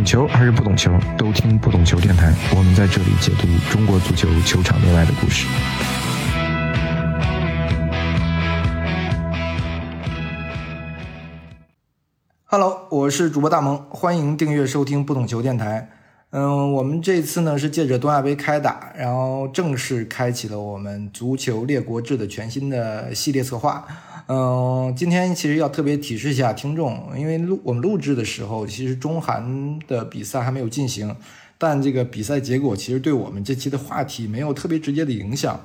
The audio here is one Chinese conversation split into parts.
懂球还是不懂球，都听不懂球电台。我们在这里解读中国足球球场内外的故事。Hello，我是主播大萌，欢迎订阅收听不懂球电台。嗯，我们这次呢是借着东亚杯开打，然后正式开启了我们足球列国志的全新的系列策划。嗯，今天其实要特别提示一下听众，因为录我们录制的时候，其实中韩的比赛还没有进行，但这个比赛结果其实对我们这期的话题没有特别直接的影响。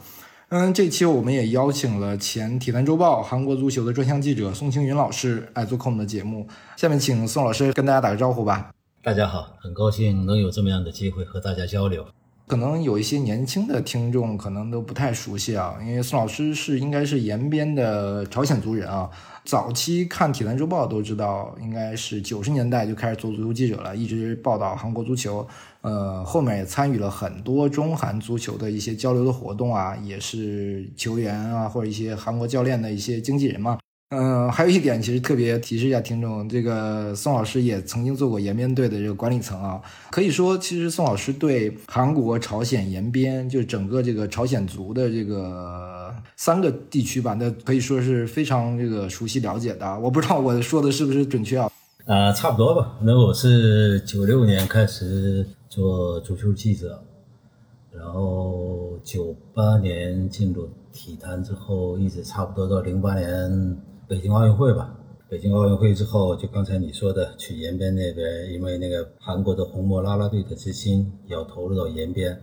嗯，这期我们也邀请了前《体坛周报》韩国足球的专项记者宋青云老师来做客我们的节目。下面请宋老师跟大家打个招呼吧。大家好，很高兴能有这么样的机会和大家交流。可能有一些年轻的听众可能都不太熟悉啊，因为宋老师是应该是延边的朝鲜族人啊。早期看《体坛周报》都知道，应该是九十年代就开始做足球记者了，一直报道韩国足球。呃，后面也参与了很多中韩足球的一些交流的活动啊，也是球员啊或者一些韩国教练的一些经纪人嘛。嗯，还有一点，其实特别提示一下听众，这个宋老师也曾经做过延边队的这个管理层啊。可以说，其实宋老师对韩国、朝鲜、延边，就是整个这个朝鲜族的这个三个地区吧，那可以说是非常这个熟悉了解的。我不知道我说的是不是准确啊？啊，差不多吧。那我是九六年开始做足球记者，然后九八年进入体坛之后，一直差不多到零八年。北京奥运会吧，北京奥运会之后，就刚才你说的去延边那边，因为那个韩国的红魔啦啦队的资金要投入到延边，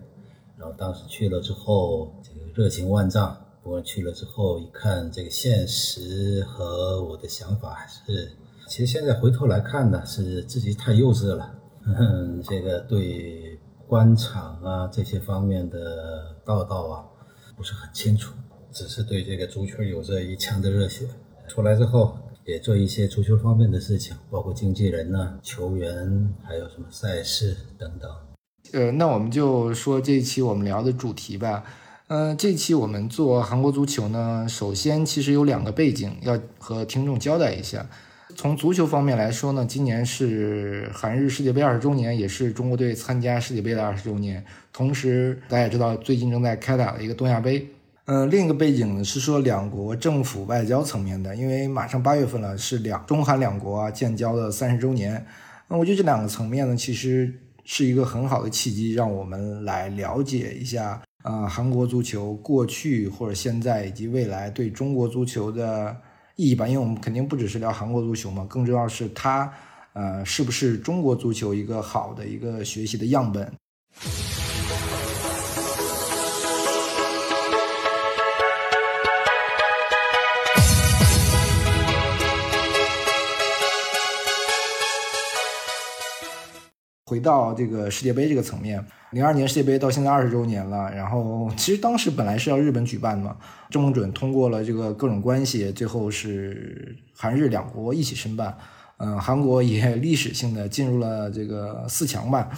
然后当时去了之后，这个热情万丈。不过去了之后一看，这个现实和我的想法还是，其实现在回头来看呢，是自己太幼稚了。这个对官场啊这些方面的道道啊，不是很清楚，只是对这个足球有着一腔的热血。出来之后也做一些足球方面的事情，包括经纪人呢、球员，还有什么赛事等等。呃，那我们就说这一期我们聊的主题吧。嗯，这期我们做韩国足球呢，首先其实有两个背景要和听众交代一下。从足球方面来说呢，今年是韩日世界杯二十周年，也是中国队参加世界杯的二十周年。同时，大家也知道，最近正在开打的一个东亚杯。嗯，另一个背景呢是说两国政府外交层面的，因为马上八月份了，是两中韩两国啊建交的三十周年。那我觉得这两个层面呢，其实是一个很好的契机，让我们来了解一下啊韩国足球过去或者现在以及未来对中国足球的意义吧。因为我们肯定不只是聊韩国足球嘛，更重要是它呃是不是中国足球一个好的一个学习的样本。回到这个世界杯这个层面，零二年世界杯到现在二十周年了。然后其实当时本来是要日本举办的嘛，郑梦准通过了这个各种关系，最后是韩日两国一起申办。嗯，韩国也历史性的进入了这个四强吧。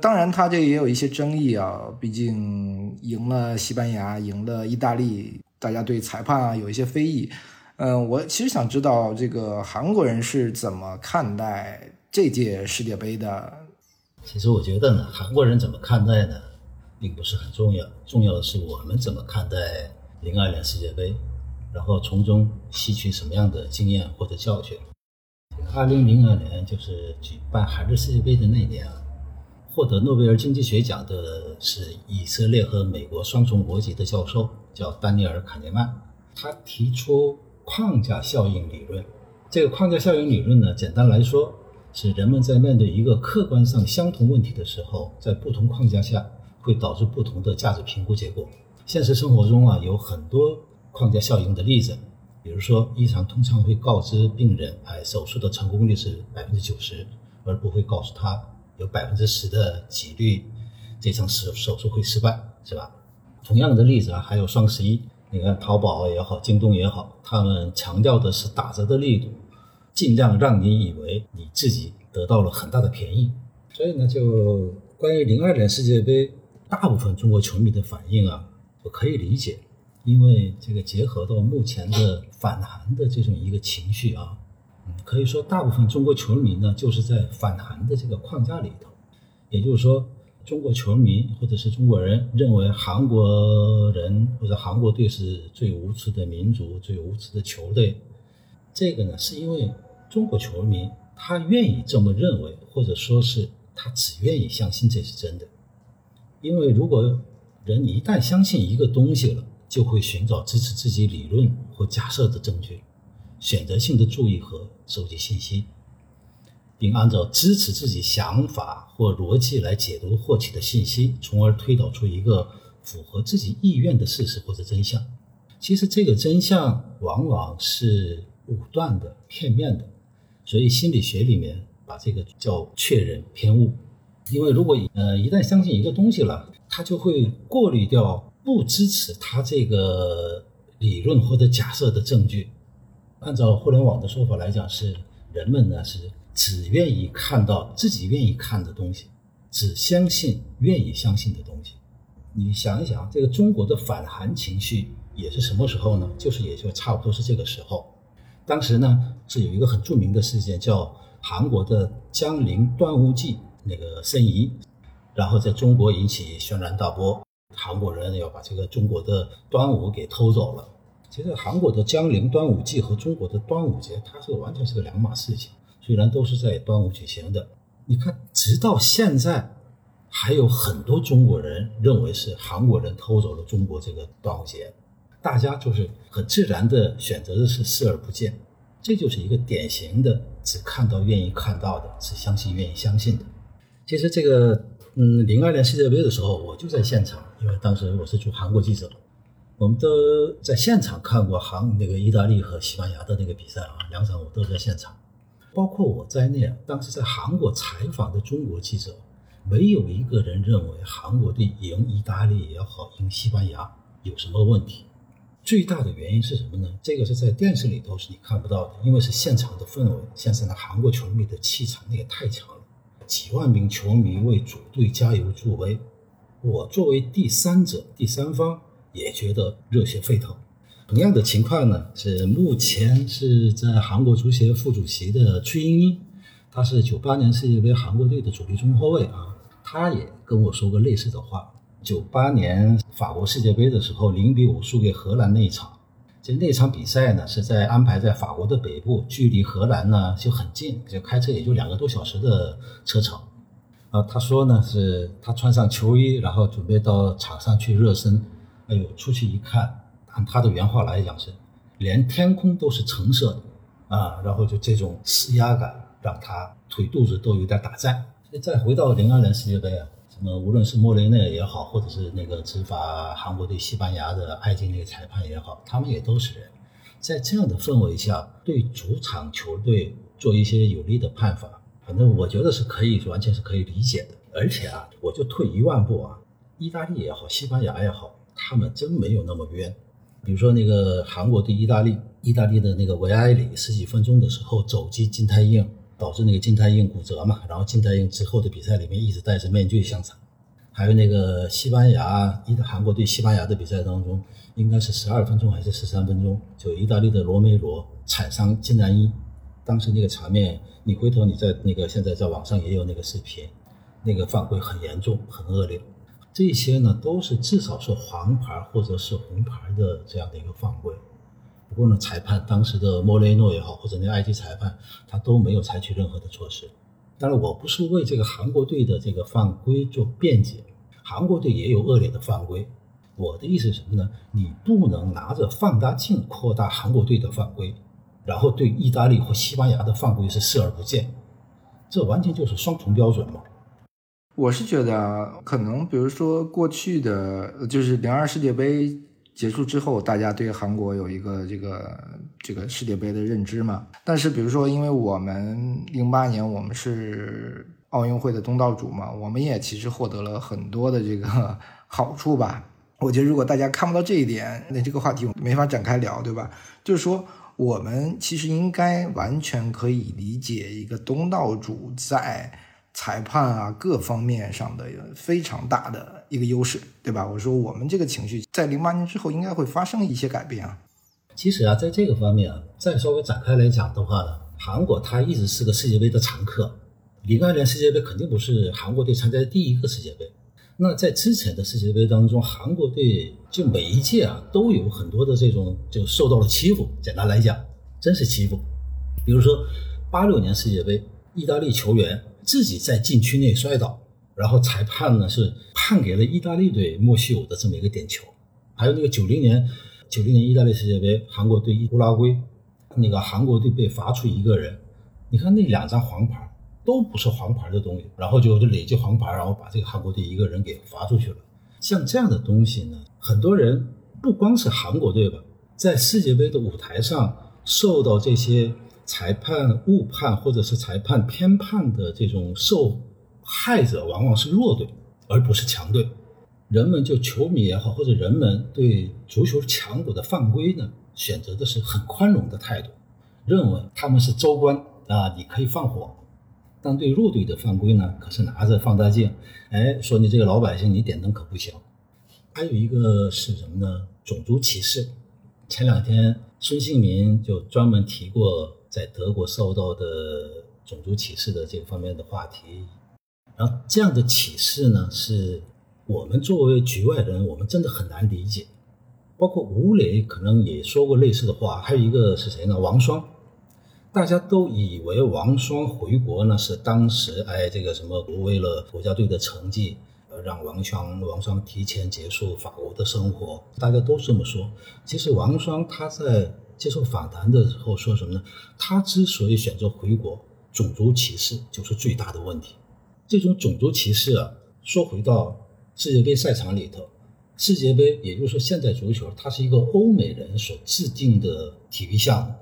当然，他这也有一些争议啊，毕竟赢了西班牙，赢了意大利，大家对裁判啊有一些非议。嗯，我其实想知道这个韩国人是怎么看待这届世界杯的。其实我觉得呢，韩国人怎么看待呢，并不是很重要，重要的是我们怎么看待零二年世界杯，然后从中吸取什么样的经验或者教训。二零零二年就是举办韩日世界杯的那年啊，获得诺贝尔经济学奖的是以色列和美国双重国籍的教授，叫丹尼尔·卡尼曼，他提出框架效应理论。这个框架效应理论呢，简单来说。是人们在面对一个客观上相同问题的时候，在不同框架下会导致不同的价值评估结果。现实生活中啊，有很多框架效应的例子，比如说，医生通常会告知病人，哎，手术的成功率是百分之九十，而不会告诉他有百分之十的几率这场手手术会失败，是吧？同样的例子啊，还有双十一，你看淘宝也好，京东也好，他们强调的是打折的力度。尽量让你以为你自己得到了很大的便宜，所以呢，就关于零二年世界杯，大部分中国球迷的反应啊，我可以理解，因为这个结合到目前的反韩的这种一个情绪啊，嗯可以说大部分中国球迷呢就是在反韩的这个框架里头，也就是说，中国球迷或者是中国人认为韩国人或者韩国队是最无耻的民族、最无耻的球队。这个呢，是因为中国球迷他愿意这么认为，或者说是他只愿意相信这是真的。因为如果人一旦相信一个东西了，就会寻找支持自己理论或假设的证据，选择性的注意和收集信息，并按照支持自己想法或逻辑来解读获取的信息，从而推导出一个符合自己意愿的事实或者真相。其实这个真相往往是武断的、片面的，所以心理学里面把这个叫确认偏误。因为如果呃一旦相信一个东西了，他就会过滤掉不支持他这个理论或者假设的证据。按照互联网的说法来讲，是人们呢是只愿意看到自己愿意看的东西，只相信愿意相信的东西。你想一想，这个中国的反韩情绪也是什么时候呢？就是也就差不多是这个时候。当时呢是有一个很著名的事件，叫韩国的江陵端午祭。那个申遗，然后在中国引起轩然大波，韩国人要把这个中国的端午给偷走了。其实韩国的江陵端午祭和中国的端午节，它是完全是个两码事情。虽然都是在端午举行的，你看，直到现在，还有很多中国人认为是韩国人偷走了中国这个端午节，大家就是很自然的选择的是视而不见。这就是一个典型的只看到愿意看到的，只相信愿意相信的。其实这个，嗯，零二年世界杯的时候，我就在现场，因为当时我是做韩国记者，我们都在现场看过韩那个意大利和西班牙的那个比赛啊，两场我都在现场，包括我在内啊，当时在韩国采访的中国记者，没有一个人认为韩国队赢意大利也好，赢西班牙有什么问题。最大的原因是什么呢？这个是在电视里头是你看不到的，因为是现场的氛围，现场的韩国球迷的气场那也太强了。几万名球迷为主队加油助威，我作为第三者、第三方也觉得热血沸腾。同样的情况呢，是目前是在韩国足协副主席的崔英英，他是九八年世界杯韩国队的主力中后卫啊，他也跟我说过类似的话。九八年法国世界杯的时候，零比五输给荷兰那一场。就那场比赛呢，是在安排在法国的北部，距离荷兰呢就很近，就开车也就两个多小时的车程。啊，他说呢，是他穿上球衣，然后准备到场上去热身。哎呦，出去一看，按他的原话来讲是，连天空都是橙色的啊，然后就这种施压感，让他腿肚子都有点打颤。再回到零二年世界杯啊。那么，无论是莫雷内也好，或者是那个执法韩国对西班牙的埃金那个裁判也好，他们也都是人，在这样的氛围下，对主场球队做一些有利的判罚，反正我觉得是可以，完全是可以理解的。而且啊，我就退一万步啊，意大利也好，西班牙也好，他们真没有那么冤。比如说那个韩国对意大利，意大利的那个维埃里十几分钟的时候肘击金泰英。导致那个金泰英骨折嘛，然后金泰英之后的比赛里面一直戴着面具上场。还有那个西班牙，一韩国对西班牙的比赛当中，应该是十二分钟还是十三分钟，就意大利的罗梅罗踩伤金南一，当时那个场面，你回头你在那个现在在网上也有那个视频，那个犯规很严重，很恶劣。这些呢都是至少是黄牌或者是红牌的这样的一个犯规。不过呢，裁判当时的莫雷诺也好，或者那个埃及裁判，他都没有采取任何的措施。当然，我不是为这个韩国队的这个犯规做辩解，韩国队也有恶劣的犯规。我的意思是什么呢？你不能拿着放大镜扩大韩国队的犯规，然后对意大利或西班牙的犯规是视而不见，这完全就是双重标准嘛。我是觉得，可能比如说过去的就是零二世界杯。结束之后，大家对韩国有一个这个这个世界杯的认知嘛？但是比如说，因为我们零八年我们是奥运会的东道主嘛，我们也其实获得了很多的这个好处吧。我觉得如果大家看不到这一点，那这个话题我没法展开聊，对吧？就是说，我们其实应该完全可以理解一个东道主在。裁判啊，各方面上的非常大的一个优势，对吧？我说我们这个情绪在零八年之后应该会发生一些改变啊。其实啊，在这个方面啊，再稍微展开来讲的话呢，韩国它一直是个世界杯的常客，零二年世界杯肯定不是韩国队参加的第一个世界杯。那在之前的世界杯当中，韩国队就每一届啊都有很多的这种就受到了欺负。简单来讲，真是欺负。比如说八六年世界杯，意大利球员自己在禁区内摔倒，然后裁判呢是判给了意大利队莫须有的这么一个点球。还有那个九零年，九零年意大利世界杯，韩国队乌拉圭，那个韩国队被罚出一个人，你看那两张黄牌。都不是黄牌的东西，然后就就累积黄牌，然后把这个韩国队一个人给罚出去了。像这样的东西呢，很多人不光是韩国队吧，在世界杯的舞台上受到这些裁判误判或者是裁判偏判的这种受害者，往往是弱队，而不是强队。人们就球迷也好，或者人们对足球强国的犯规呢，选择的是很宽容的态度，认为他们是州官啊，你可以放火。但对弱队的犯规呢，可是拿着放大镜，哎，说你这个老百姓，你点灯可不行。还有一个是什么呢？种族歧视。前两天孙兴民就专门提过在德国受到的种族歧视的这个方面的话题。然后这样的歧视呢，是我们作为局外人，我们真的很难理解。包括吴磊可能也说过类似的话。还有一个是谁呢？王霜。大家都以为王霜回国呢，是当时哎这个什么为了国家队的成绩，呃让王霜王霜提前结束法国的生活，大家都这么说。其实王霜他在接受访谈的时候说什么呢？他之所以选择回国，种族歧视就是最大的问题。这种种族歧视啊，说回到世界杯赛场里头，世界杯也就是说现代足球它是一个欧美人所制定的体育项目。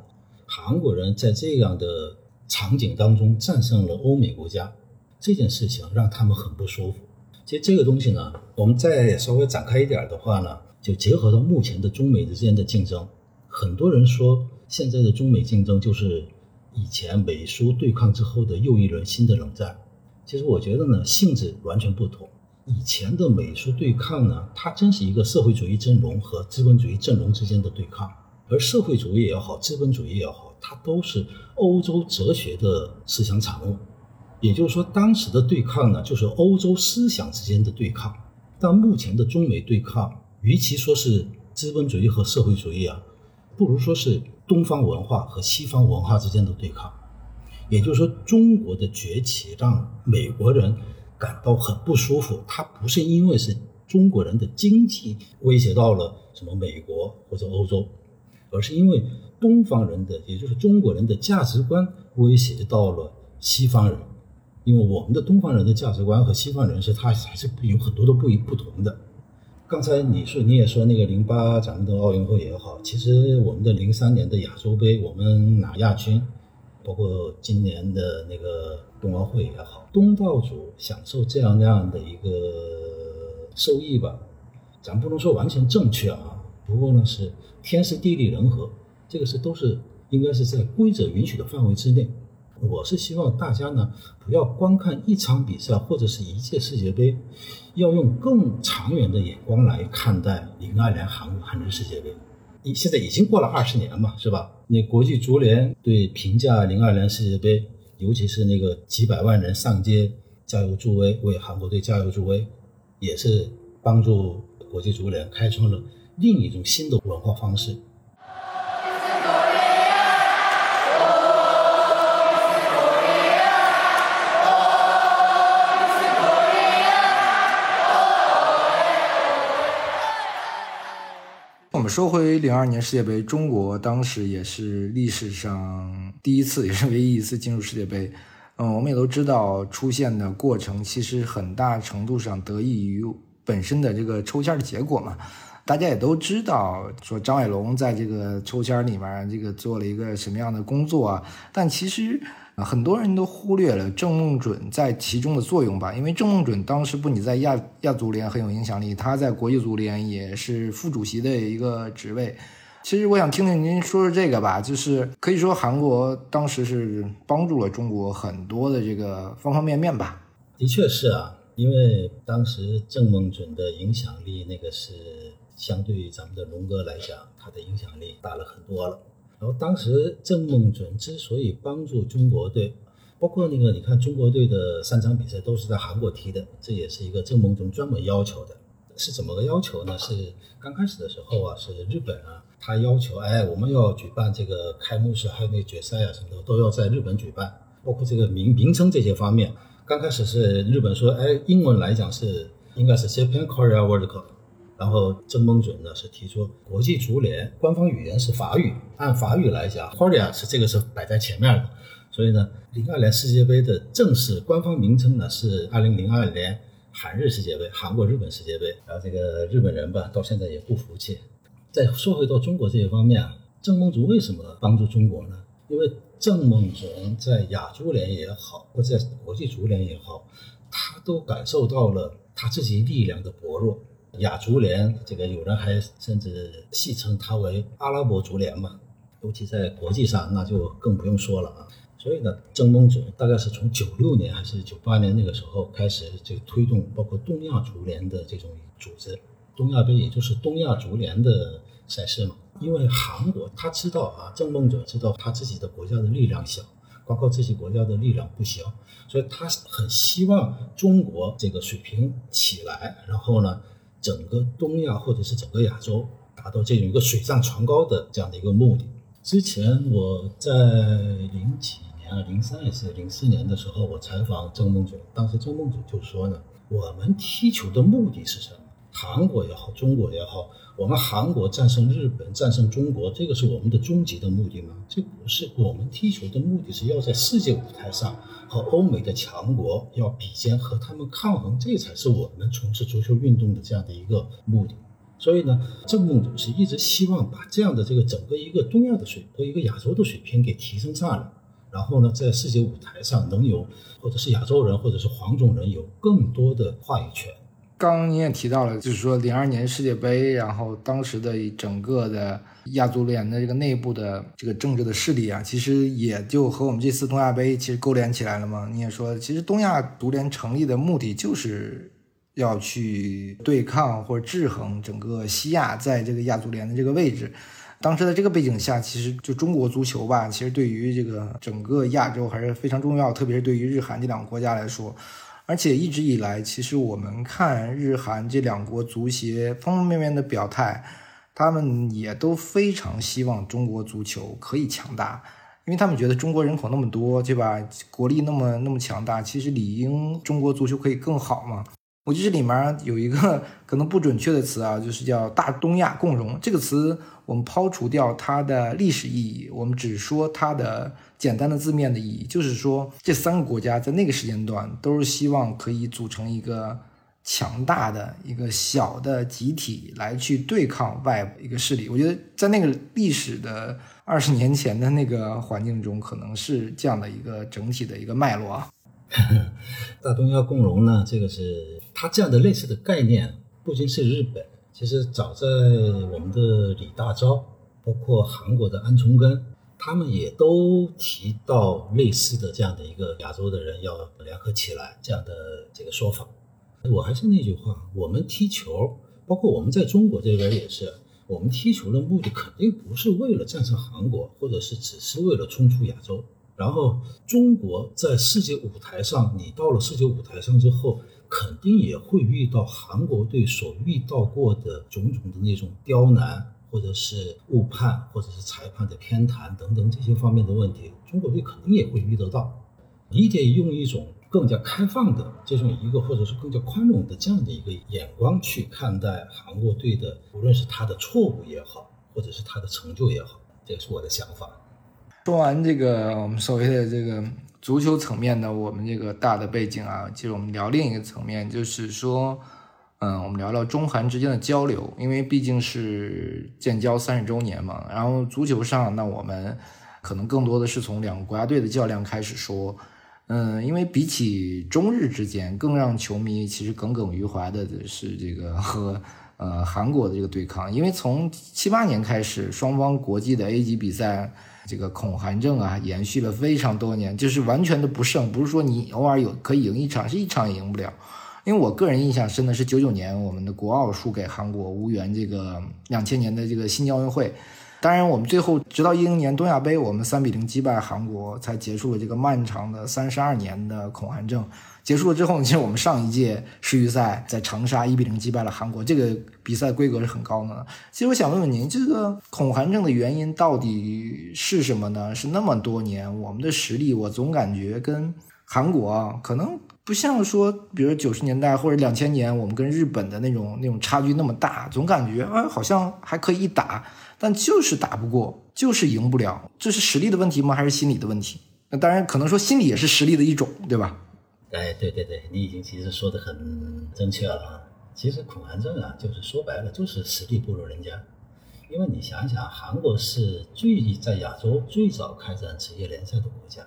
韩国人在这样的场景当中战胜了欧美国家，这件事情让他们很不舒服。其实这个东西呢，我们再稍微展开一点的话呢，就结合到目前的中美之间的竞争。很多人说，现在的中美竞争就是以前美苏对抗之后的又一轮新的冷战。其实我觉得呢，性质完全不同。以前的美苏对抗呢，它真是一个社会主义阵营和资本主义阵营之间的对抗。而社会主义也好，资本主义也好，它都是欧洲哲学的思想产物。也就是说，当时的对抗呢，就是欧洲思想之间的对抗。但目前的中美对抗，与其说是资本主义和社会主义啊，不如说是东方文化和西方文化之间的对抗。也就是说，中国的崛起让美国人感到很不舒服。它不是因为是中国人的经济威胁到了什么美国或者欧洲。而是因为东方人的，也就是中国人的价值观威胁到了西方人，因为我们的东方人的价值观和西方人是他还是有很多的不一不同的。刚才你说你也说那个零八咱们的奥运会也好，其实我们的零三年的亚洲杯我们拿亚军，包括今年的那个冬奥会也好，东道主享受这样那样的一个收益吧，咱不能说完全正确啊，不过呢是。天时地利人和，这个是都是应该是在规则允许的范围之内。我是希望大家呢不要光看一场比赛或者是一届世界杯，要用更长远的眼光来看待零二年韩国韩日世界杯。你现在已经过了二十年嘛，是吧？那国际足联对评价零二年世界杯，尤其是那个几百万人上街加油助威，为韩国队加油助威，也是帮助国际足联开创了。另一种新的文化方式。说回零二年世界杯，中国当时也是历史上第一次，也是唯一一次进入世界杯。嗯，我们也都知道，出现的过程其实很大程度上得益于本身的这个抽签的结果嘛。大家也都知道，说张伟龙在这个抽签里面，这个做了一个什么样的工作啊？但其实很多人都忽略了郑梦准在其中的作用吧？因为郑梦准当时不仅在亚亚足联很有影响力，他在国际足联也是副主席的一个职位。其实我想听听您说说这个吧，就是可以说韩国当时是帮助了中国很多的这个方方面面吧？的确是啊，因为当时郑梦准的影响力，那个是。相对于咱们的龙哥来讲，他的影响力大了很多了。然后当时郑梦准之所以帮助中国队，包括那个你看中国队的三场比赛都是在韩国踢的，这也是一个郑梦准专门要求的。是怎么个要求呢？是刚开始的时候啊，是日本啊，他要求哎，我们要举办这个开幕式，还有那决赛啊什么的都要在日本举办，包括这个名名称这些方面。刚开始是日本说，哎，英文来讲是应该是 Japan Korea World Cup。然后郑梦准呢是提出国际足联官方语言是法语，按法语来讲，Korea 是这个是摆在前面的，所以呢，零二年世界杯的正式官方名称呢是二零零二年韩日世界杯，韩国日本世界杯。然后这个日本人吧，到现在也不服气。再说回到中国这一方面啊，郑梦准为什么帮助中国呢？因为郑梦准在亚足联也好，或者在国际足联也好，他都感受到了他自己力量的薄弱。亚足联这个有人还甚至戏称它为阿拉伯足联嘛，尤其在国际上那就更不用说了啊。所以呢，郑梦准大概是从九六年还是九八年那个时候开始就推动包括东亚足联的这种组织，东亚杯也就是东亚足联的赛事嘛。因为韩国他知道啊，郑梦准知道他自己的国家的力量小，包括自己国家的力量不行，所以他很希望中国这个水平起来，然后呢。整个东亚或者是整个亚洲达到这种一个水涨船高的这样的一个目的。之前我在零几年啊，零三还是零四年的时候，我采访郑梦准，当时郑梦准就说呢，我们踢球的目的是什么？韩国也好，中国也好，我们韩国战胜日本、战胜中国，这个是我们的终极的目的吗？这不是，我们踢球的目的是要在世界舞台上和欧美的强国要比肩，和他们抗衡，这才是我们从事足球运动的这样的一个目的。所以呢，郑梦总是一直希望把这样的这个整个一个东亚的水和一个亚洲的水平给提升上来，然后呢，在世界舞台上能有或者是亚洲人或者是黄种人有更多的话语权。刚刚您也提到了，就是说零二年世界杯，然后当时的整个的亚足联的这个内部的这个政治的势力啊，其实也就和我们这次东亚杯其实勾连起来了嘛。你也说，其实东亚足联成立的目的就是要去对抗或者制衡整个西亚在这个亚足联的这个位置。当时在这个背景下，其实就中国足球吧，其实对于这个整个亚洲还是非常重要，特别是对于日韩这两个国家来说。而且一直以来，其实我们看日韩这两国足协方方面面的表态，他们也都非常希望中国足球可以强大，因为他们觉得中国人口那么多，对吧？国力那么那么强大，其实理应中国足球可以更好嘛。我觉得里面有一个 可能不准确的词啊，就是叫“大东亚共荣”这个词，我们抛除掉它的历史意义，我们只说它的。简单的字面的意义就是说，这三个国家在那个时间段都是希望可以组成一个强大的一个小的集体来去对抗外部一个势力。我觉得在那个历史的二十年前的那个环境中，可能是这样的一个整体的一个脉络啊。大东亚共荣呢，这个是它这样的类似的概念，不仅是日本，其实早在我们的李大钊，包括韩国的安重根。他们也都提到类似的这样的一个亚洲的人要联合起来这样的这个说法。我还是那句话，我们踢球，包括我们在中国这边也是，我们踢球的目的肯定不是为了战胜韩国，或者是只是为了冲出亚洲。然后中国在世界舞台上，你到了世界舞台上之后，肯定也会遇到韩国队所遇到过的种种的那种刁难。或者是误判，或者是裁判的偏袒等等这些方面的问题，中国队肯定也会遇得到。你得用一种更加开放的这种一个，或者是更加宽容的这样的一个眼光去看待韩国队的，无论是他的错误也好，或者是他的成就也好，这也是我的想法。说完这个我们所谓的这个足球层面的我们这个大的背景啊，其实我们聊另一个层面，就是说。嗯，我们聊聊中韩之间的交流，因为毕竟是建交三十周年嘛。然后足球上，那我们可能更多的是从两个国家队的较量开始说。嗯，因为比起中日之间，更让球迷其实耿耿于怀的是这个和呃韩国的这个对抗。因为从七八年开始，双方国际的 A 级比赛这个恐韩症啊，延续了非常多年，就是完全的不胜，不是说你偶尔有可以赢一场，是一场也赢不了。因为我个人印象深的是九九年我们的国奥输给韩国，无缘这个两千年的这个新疆奥运会。当然，我们最后直到一零年东亚杯，我们三比零击败韩国，才结束了这个漫长的三十二年的恐韩症。结束了之后，其实我们上一届世预赛在长沙一比零击败了韩国，这个比赛规格是很高的。其实我想问问您，这个恐韩症的原因到底是什么呢？是那么多年我们的实力，我总感觉跟韩国，可能不像说，比如九十年代或者两千年，我们跟日本的那种那种差距那么大，总感觉啊好像还可以一打。但就是打不过，就是赢不了，这是实力的问题吗？还是心理的问题？那当然，可能说心理也是实力的一种，对吧？哎，对对对，你已经其实说的很正确了啊。其实恐韩症啊，就是说白了，就是实力不如人家。因为你想想，韩国是最在亚洲最早开展职业联赛的国家，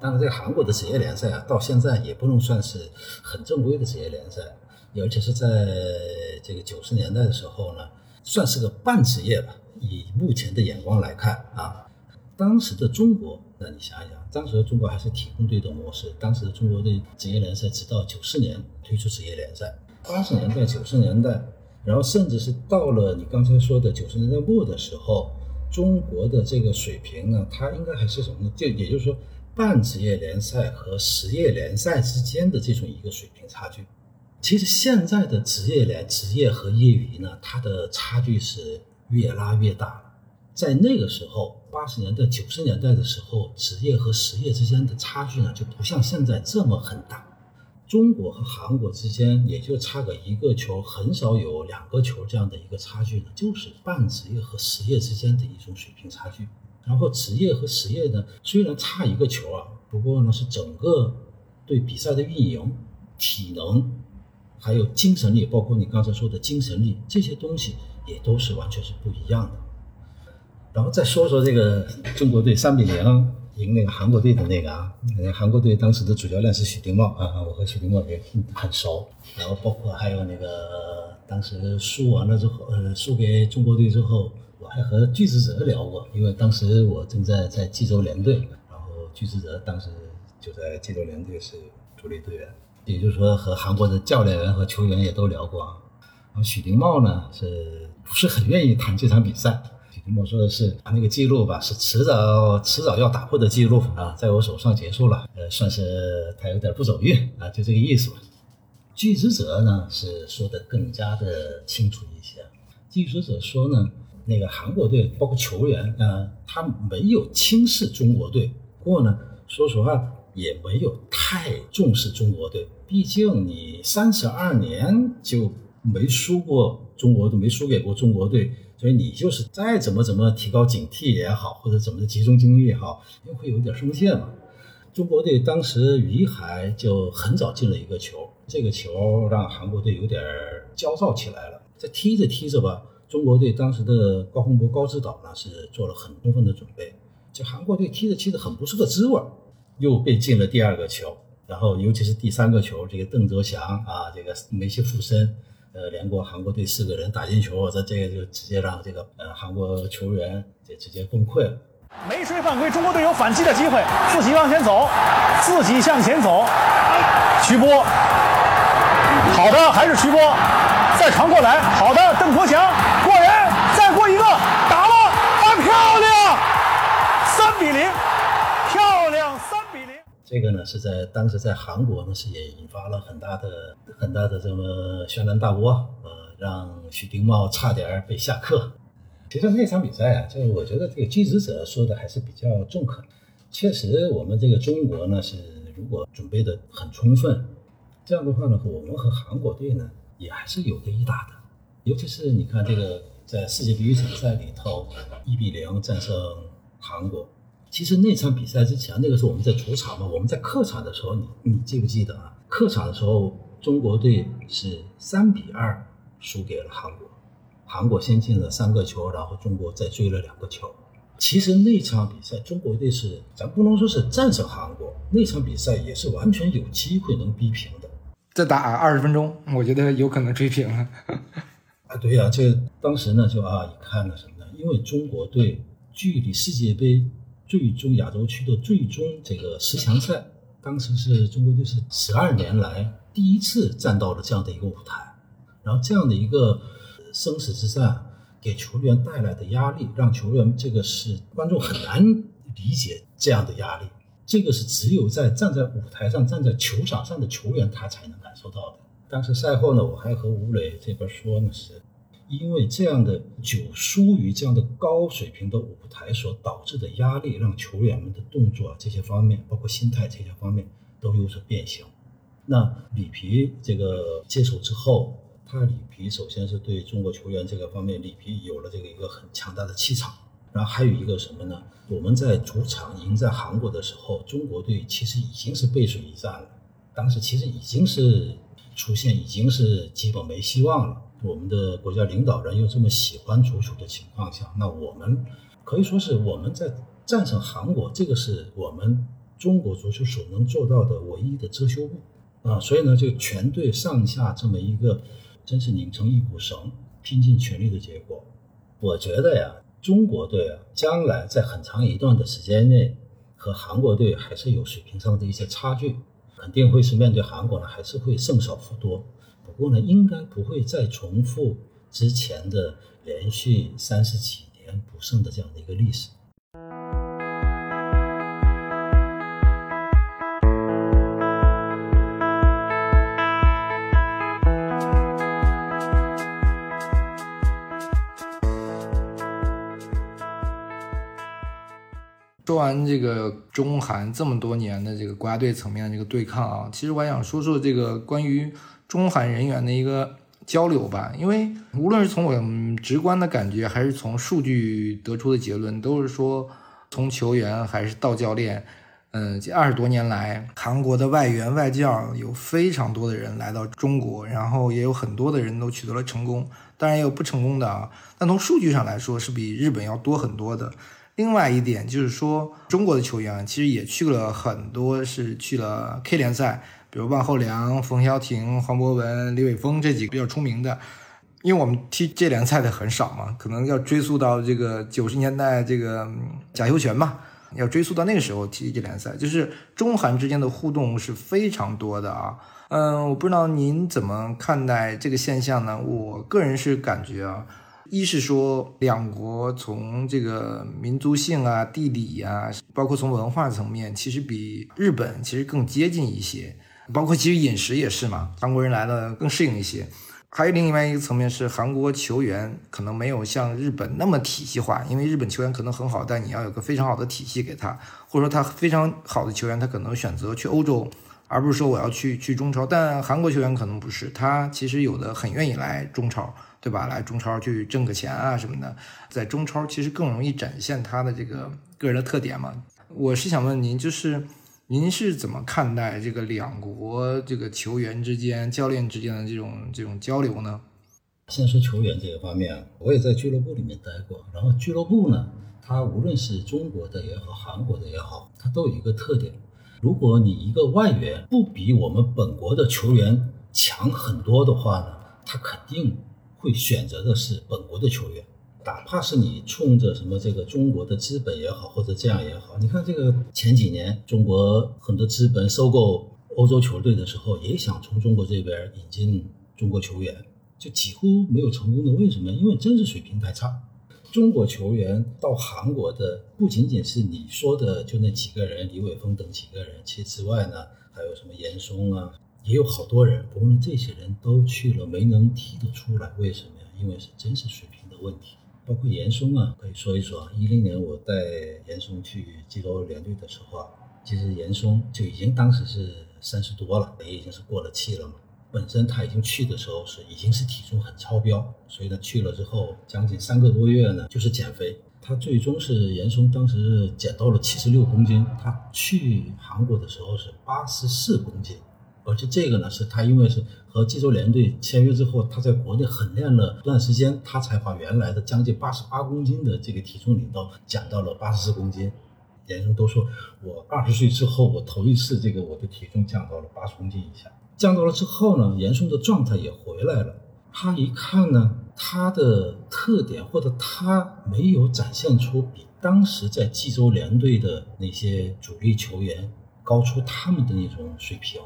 当然，这个韩国的职业联赛啊，到现在也不能算是很正规的职业联赛，而且是在这个九十年代的时候呢，算是个半职业吧。以目前的眼光来看啊，当时的中国，那你想一想，当时的中国还是体工队的模式。当时的中国的职业联赛直到九四年推出职业联赛，八十年代、九十年代，然后甚至是到了你刚才说的九十年代末的时候，中国的这个水平呢，它应该还是什么呢？就也就是说，半职业联赛和实业联赛之间的这种一个水平差距。其实现在的职业联、职业和业余呢，它的差距是。越拉越大了，在那个时候，八十年代、九十年代的时候，职业和实业之间的差距呢，就不像现在这么很大。中国和韩国之间也就差个一个球，很少有两个球这样的一个差距呢，就是半职业和实业之间的一种水平差距。然后职业和实业呢，虽然差一个球啊，不过呢是整个对比赛的运营、体能，还有精神力，包括你刚才说的精神力这些东西。也都是完全是不一样的。然后再说说这个中国队三比零赢那个韩国队的那个啊，韩国队当时的主教练是许丁茂啊，我和许丁茂也很熟。然后包括还有那个当时输完了之后，呃，输给中国队之后，还和巨石哲聊过，因为当时我正在在济州联队，然后巨石哲当时就在济州联队是主力队员，也就是说和韩国的教练员和球员也都聊过啊。然后许丁茂呢是。不是很愿意谈这场比赛。许丁茂说的是，他那个记录吧，是迟早迟早要打破的记录啊，在我手上结束了，呃，算是他有点不走运啊，就这个意思吧。据职者呢是说的更加的清楚一些。巨石者说呢，那个韩国队包括球员啊，他没有轻视中国队，不过呢，说实话也没有太重视中国队，毕竟你三十二年就。没输过中国都没输给过中国队，所以你就是再怎么怎么提高警惕也好，或者怎么的集中精力也好，又会有点松懈嘛。中国队当时于海就很早进了一个球，这个球让韩国队有点焦躁起来了。在踢着踢着吧，中国队当时的高洪波高指导呢是做了很充分的准备，就韩国队踢着踢着很不是个滋味，又被进了第二个球，然后尤其是第三个球，这个邓泽祥啊，这个梅西附身。呃，连过韩国队四个人打进球，这这个就直接让这个呃韩国球员就直接崩溃了。没吹犯规，中国队有反击的机会，自己往前走，自己向前走，徐波，好的，还是徐波，再传过来，好的，邓国强这个呢是在当时在韩国呢是也引发了很大的。很大的这么轩然大波，呃，让许丁茂差点被下课。其实那场比赛啊，就是我觉得这个记者说的还是比较中肯。确实，我们这个中国呢是如果准备的很充分，这样的话呢，我们和韩国队呢也还是有的一打的。尤其是你看这个在世界杯预选赛里头一比零战胜韩国。其实那场比赛之前，那个时候我们在主场嘛，我们在客场的时候，你你记不记得啊？客场的时候。中国队是三比二输给了韩国，韩国先进了三个球，然后中国再追了两个球。其实那场比赛中国队是，咱不能说是战胜韩国，那场比赛也是完全有机会能逼平的。再打二十分钟，我觉得有可能追平了。啊，对呀，这当时呢就啊，一看了什么呢？因为中国队距离世界杯最终亚洲区的最终这个十强赛，当时是中国队是十二年来。第一次站到了这样的一个舞台，然后这样的一个生死之战，给球员带来的压力，让球员这个是观众很难理解这样的压力。这个是只有在站在舞台上、站在球场上的球员他才能感受到的。当时赛后呢，我还和吴磊这边说呢，是因为这样的久疏于这样的高水平的舞台所导致的压力，让球员们的动作啊这些方面，包括心态这些方面都有所变形。那里皮这个接手之后，他里皮首先是对中国球员这个方面，里皮有了这个一个很强大的气场。然后还有一个什么呢？我们在主场赢在韩国的时候，中国队其实已经是背水一战了。当时其实已经是出现，已经是基本没希望了。我们的国家领导人又这么喜欢足球的情况下，那我们可以说是我们在战胜韩国，这个是我们中国足球所能做到的唯一的遮羞布啊。所以呢，就全队上下这么一个，真是拧成一股绳，拼尽全力的结果。我觉得呀，中国队啊，将来在很长一段的时间内和韩国队还是有水平上的一些差距，肯定会是面对韩国呢，还是会胜少负多。不过呢，应该不会再重复之前的连续三十几年不胜的这样的一个历史。说完这个中韩这么多年的这个国家队层面的这个对抗啊，其实我还想说说这个关于中韩人员的一个交流吧。因为无论是从我们直观的感觉，还是从数据得出的结论，都是说从球员还是到教练，嗯，这二十多年来，韩国的外援外教有非常多的人来到中国，然后也有很多的人都取得了成功，当然也有不成功的啊。但从数据上来说，是比日本要多很多的。另外一点就是说，中国的球员其实也去了很多，是去了 K 联赛，比如万厚良、冯潇霆、黄博文、李玮峰这几个比较出名的。因为我们踢这联赛的很少嘛，可能要追溯到这个九十年代这个贾秀全嘛，要追溯到那个时候踢这联赛，就是中韩之间的互动是非常多的啊。嗯，我不知道您怎么看待这个现象呢？我个人是感觉啊。一是说两国从这个民族性啊、地理呀，包括从文化层面，其实比日本其实更接近一些。包括其实饮食也是嘛，韩国人来了更适应一些。还有另外一个层面是韩国球员可能没有像日本那么体系化，因为日本球员可能很好，但你要有个非常好的体系给他，或者说他非常好的球员，他可能选择去欧洲，而不是说我要去去中超。但韩国球员可能不是，他其实有的很愿意来中超。对吧？来中超去挣个钱啊什么的，在中超其实更容易展现他的这个个人的特点嘛。我是想问您，就是您是怎么看待这个两国这个球员之间、教练之间的这种这种交流呢？先说球员这个方面，我也在俱乐部里面待过。然后俱乐部呢，它无论是中国的也好，韩国的也好，它都有一个特点：如果你一个外援不比我们本国的球员强很多的话呢，他肯定。会选择的是本国的球员，哪怕是你冲着什么这个中国的资本也好，或者这样也好，你看这个前几年中国很多资本收购欧洲球队的时候，也想从中国这边引进中国球员，就几乎没有成功的。为什么？因为真是水平太差。中国球员到韩国的不仅仅是你说的就那几个人，李玮峰等几个人，其实之外呢，还有什么严嵩啊。也有好多人，不过呢，这些人都去了，没能踢得出来。为什么呀？因为是真实水平的问题。包括严嵩啊，可以说一说啊。一零年我带严嵩去济州联队的时候啊，其实严嵩就已经当时是三十多了，也已经是过了气了嘛。本身他已经去的时候是已经是体重很超标，所以呢去了之后将近三个多月呢就是减肥。他最终是严嵩当时减到了七十六公斤，他去韩国的时候是八十四公斤。而且这个呢，是他因为是和济州联队签约之后，他在国内狠练了段时间，他才把原来的将近八十八公斤的这个体重领到减到了八十四公斤。严嵩都说，我二十岁之后，我头一次这个我的体重降到了八十公斤以下。降到了之后呢，严嵩的状态也回来了。他一看呢，他的特点或者他没有展现出比当时在济州联队的那些主力球员高出他们的那种水平。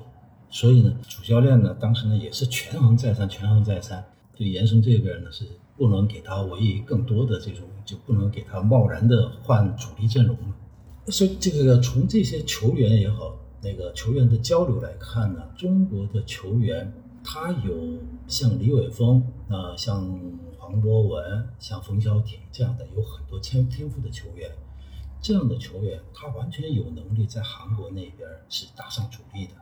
所以呢，主教练呢，当时呢也是权衡再三，权衡再三，对严嵩这个人呢是不能给他委以更多的这种，就不能给他贸然的换主力阵容。所以这个从这些球员也好，那个球员的交流来看呢，中国的球员他有像李玮峰啊、像黄博文、像冯潇霆这样的有很多天天赋的球员，这样的球员他完全有能力在韩国那边是打上主力的。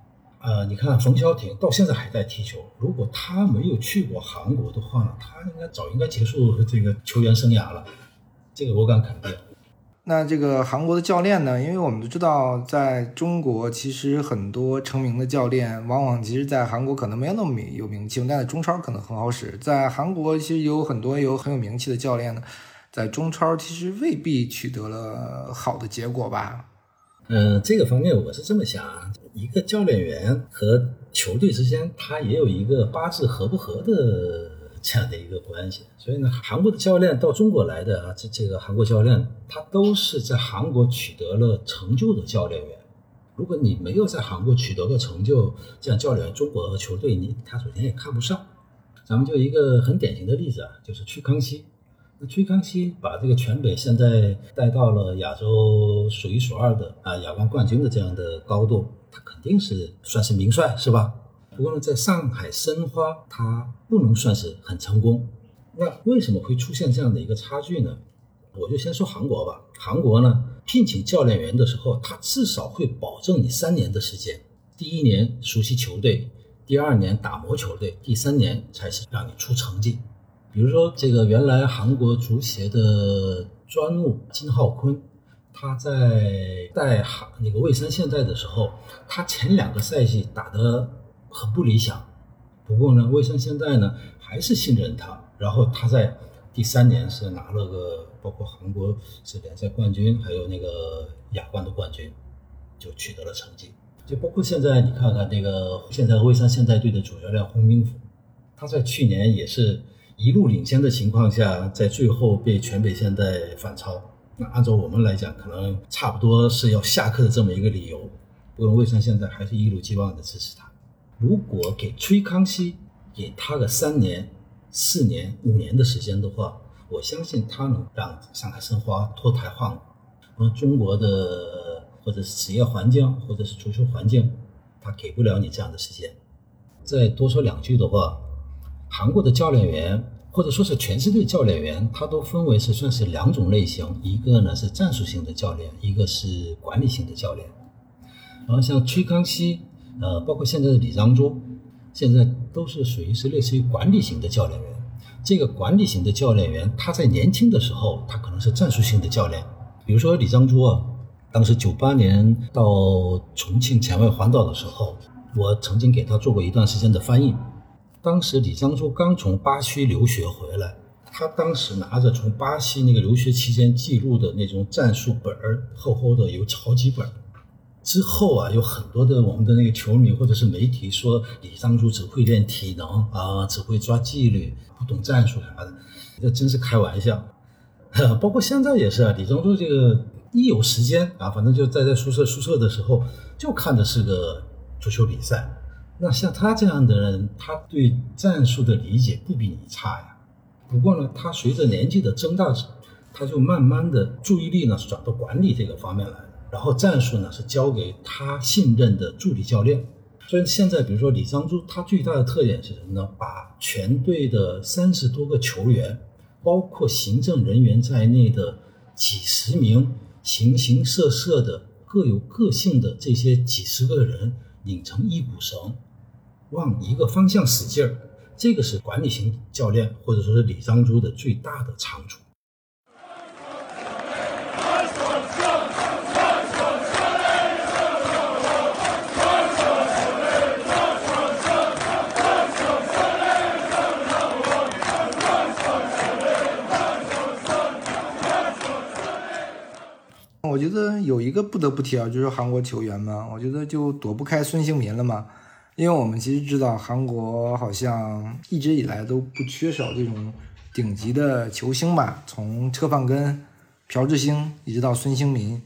呃，你看冯潇霆到现在还在踢球，如果他没有去过韩国的话呢，他应该早应该结束这个球员生涯了，这个我敢肯定。那这个韩国的教练呢？因为我们都知道，在中国其实很多成名的教练，往往其实在韩国可能没有那么名有名气，但在中超可能很好使。在韩国其实有很多有很有名气的教练呢，在中超其实未必取得了好的结果吧。嗯，这个方面我是这么想啊，一个教练员和球队之间，他也有一个八字合不合的这样的一个关系。所以呢，韩国的教练到中国来的啊，这这个韩国教练，他都是在韩国取得了成就的教练员。如果你没有在韩国取得过成就，这样教练员，中国球队你他首先也看不上。咱们就一个很典型的例子啊，就是去康熙。那崔康熙把这个全北现在带到了亚洲数一数二的啊亚冠冠军的这样的高度，他肯定是算是名帅，是吧？不过呢，在上海申花，他不能算是很成功。那为什么会出现这样的一个差距呢？我就先说韩国吧。韩国呢，聘请教练员的时候，他至少会保证你三年的时间。第一年熟悉球队，第二年打磨球队，第三年才是让你出成绩。比如说，这个原来韩国足协的专务金浩坤，他在带韩那个蔚山现代的时候，他前两个赛季打得很不理想。不过呢，蔚山现代呢还是信任他，然后他在第三年是拿了个包括韩国是联赛冠军，还有那个亚冠的冠军，就取得了成绩。就包括现在你看看那个现在蔚山现代队的主教练洪明甫，他在去年也是。一路领先的情况下，在最后被全北现代反超。那按照我们来讲，可能差不多是要下课的这么一个理由。不过魏山现在还是一如既往的支持他。如果给崔康熙给他个三年、四年、五年的时间的话，我相信他能让上海申花脱胎换骨。而中国的或者是职业环境，或者是足球环境，他给不了你这样的时间。再多说两句的话。韩国的教练员，或者说是全世界教练员，他都分为是算是两种类型，一个呢是战术性的教练，一个是管理性的教练。然后像崔康熙，呃，包括现在的李章洙，现在都是属于是类似于管理型的教练员。这个管理型的教练员，他在年轻的时候，他可能是战术性的教练。比如说李章洙啊，当时九八年到重庆前卫环岛的时候，我曾经给他做过一段时间的翻译。当时李章洙刚从巴西留学回来，他当时拿着从巴西那个留学期间记录的那种战术本儿，厚厚的有好几本。之后啊，有很多的我们的那个球迷或者是媒体说李章洙只会练体能啊，只会抓纪律，不懂战术啥的，这真是开玩笑。包括现在也是啊，李章洙这个一有时间啊，反正就在在宿舍宿舍的时候，就看的是个足球比赛。那像他这样的人，他对战术的理解不比你差呀。不过呢，他随着年纪的增大，他就慢慢的注意力呢是转到管理这个方面来。然后战术呢是交给他信任的助理教练。所以现在，比如说李章洙，他最大的特点是什么呢？把全队的三十多个球员，包括行政人员在内的几十名形形色色的各有个性的这些几十个人拧成一股绳。往一个方向使劲儿，这个是管理型教练或者说是李章洙的最大的长处。我觉得有一个不得不提啊，就是韩国球员嘛，我觉得就躲不开孙兴民了嘛。因为我们其实知道，韩国好像一直以来都不缺少这种顶级的球星吧，从车范根、朴智星一直到孙兴民。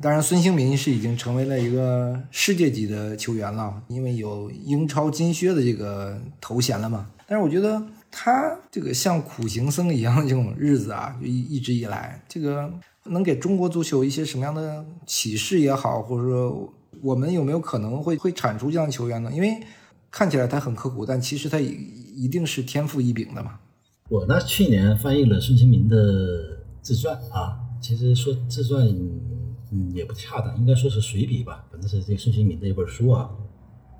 当然，孙兴民是已经成为了一个世界级的球员了，因为有英超金靴的这个头衔了嘛。但是我觉得他这个像苦行僧一样的这种日子啊，就一一直以来，这个能给中国足球一些什么样的启示也好，或者说我们有没有可能会会产出这样的球员呢？因为看起来他很刻苦，但其实他一定是天赋异禀的嘛。我呢，去年翻译了孙兴民的自传啊，其实说自传，嗯，也不恰当，应该说是随笔吧，反正是这孙兴民的一本书啊。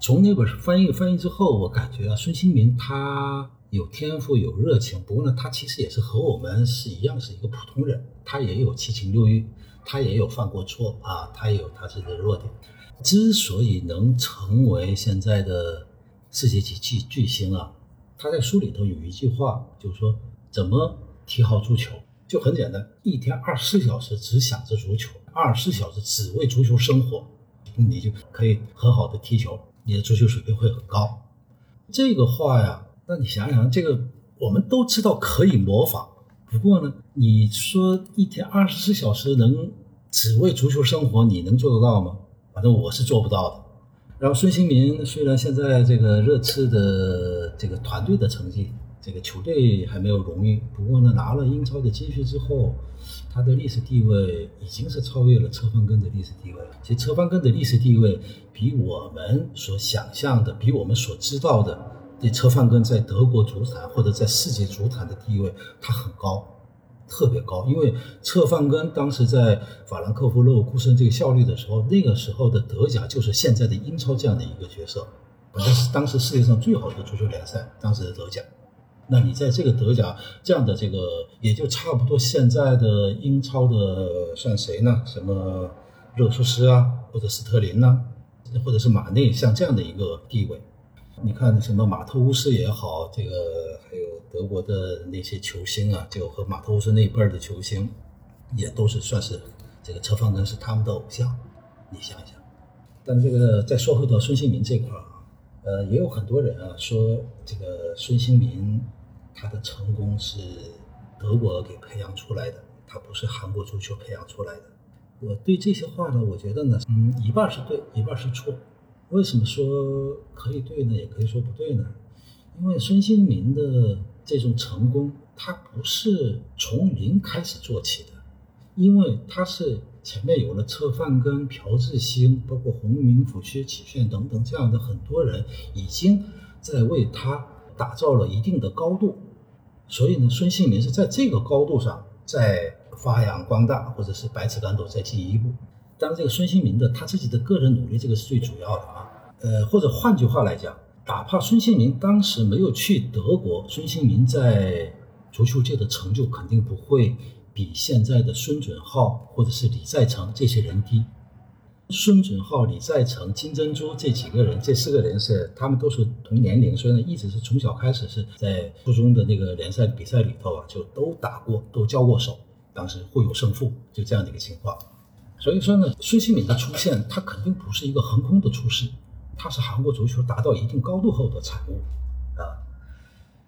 从那本书翻译翻译之后，我感觉啊，孙兴民他有天赋，有热情，不过呢，他其实也是和我们是一样，是一个普通人，他也有七情六欲，他也有犯过错啊，他也有他自己的弱点。之所以能成为现在的世界级巨巨星啊，他在书里头有一句话，就是说怎么踢好足球，就很简单，一天二十四小时只想着足球，二十四小时只为足球生活，你就可以很好的踢球。你的足球水平会很高，这个话呀，那你想想，这个我们都知道可以模仿，不过呢，你说一天二十四小时能只为足球生活，你能做得到吗？反正我是做不到的。然后孙兴民虽然现在这个热刺的这个团队的成绩。这个球队还没有荣誉，不过呢，拿了英超的金靴之后，他的历史地位已经是超越了车范根的历史地位了。其实车范根的历史地位比我们所想象的，比我们所知道的，这车范根在德国足坛或者在世界足坛的地位，他很高，特别高。因为车范根当时在法兰克福、勒沃库森这个效力的时候，那个时候的德甲就是现在的英超这样的一个角色，反正是当时世界上最好的足球联赛，当时的德甲。那你在这个德甲这样的这个，也就差不多现在的英超的算谁呢？什么热苏斯啊，或者斯特林呐，或者是马内，像这样的一个地位。你看什么马特乌斯也好，这个还有德国的那些球星啊，就和马特乌斯那一辈的球星，也都是算是这个车范根是他们的偶像。你想想，但这个再说回到孙兴民这块儿啊，呃，也有很多人啊说这个孙兴民。他的成功是德国给培养出来的，他不是韩国足球培养出来的。我对这些话呢，我觉得呢，嗯，一半是对，一半是错。为什么说可以对呢？也可以说不对呢？因为孙兴民的这种成功，他不是从零开始做起的，因为他是前面有了车范根、朴智星，包括洪明甫、薛启炫等等这样的很多人，已经在为他打造了一定的高度。所以呢，孙兴民是在这个高度上在发扬光大，或者是百尺竿头再进一步。当然，这个孙兴民的他自己的个人努力，这个是最主要的啊。呃，或者换句话来讲，哪怕孙兴民当时没有去德国，孙兴民在足球界的成就肯定不会比现在的孙准浩或者是李在成这些人低。孙准浩、李在成、金珍珠这几个人，这四个人是他们都是同年龄，所以呢一直是从小开始是在初中的那个联赛比赛里头啊，就都打过，都交过手，当时互有胜负，就这样的一个情况。所以说呢，孙兴敏的出现，他肯定不是一个横空的出世，他是韩国足球达到一定高度后的产物啊。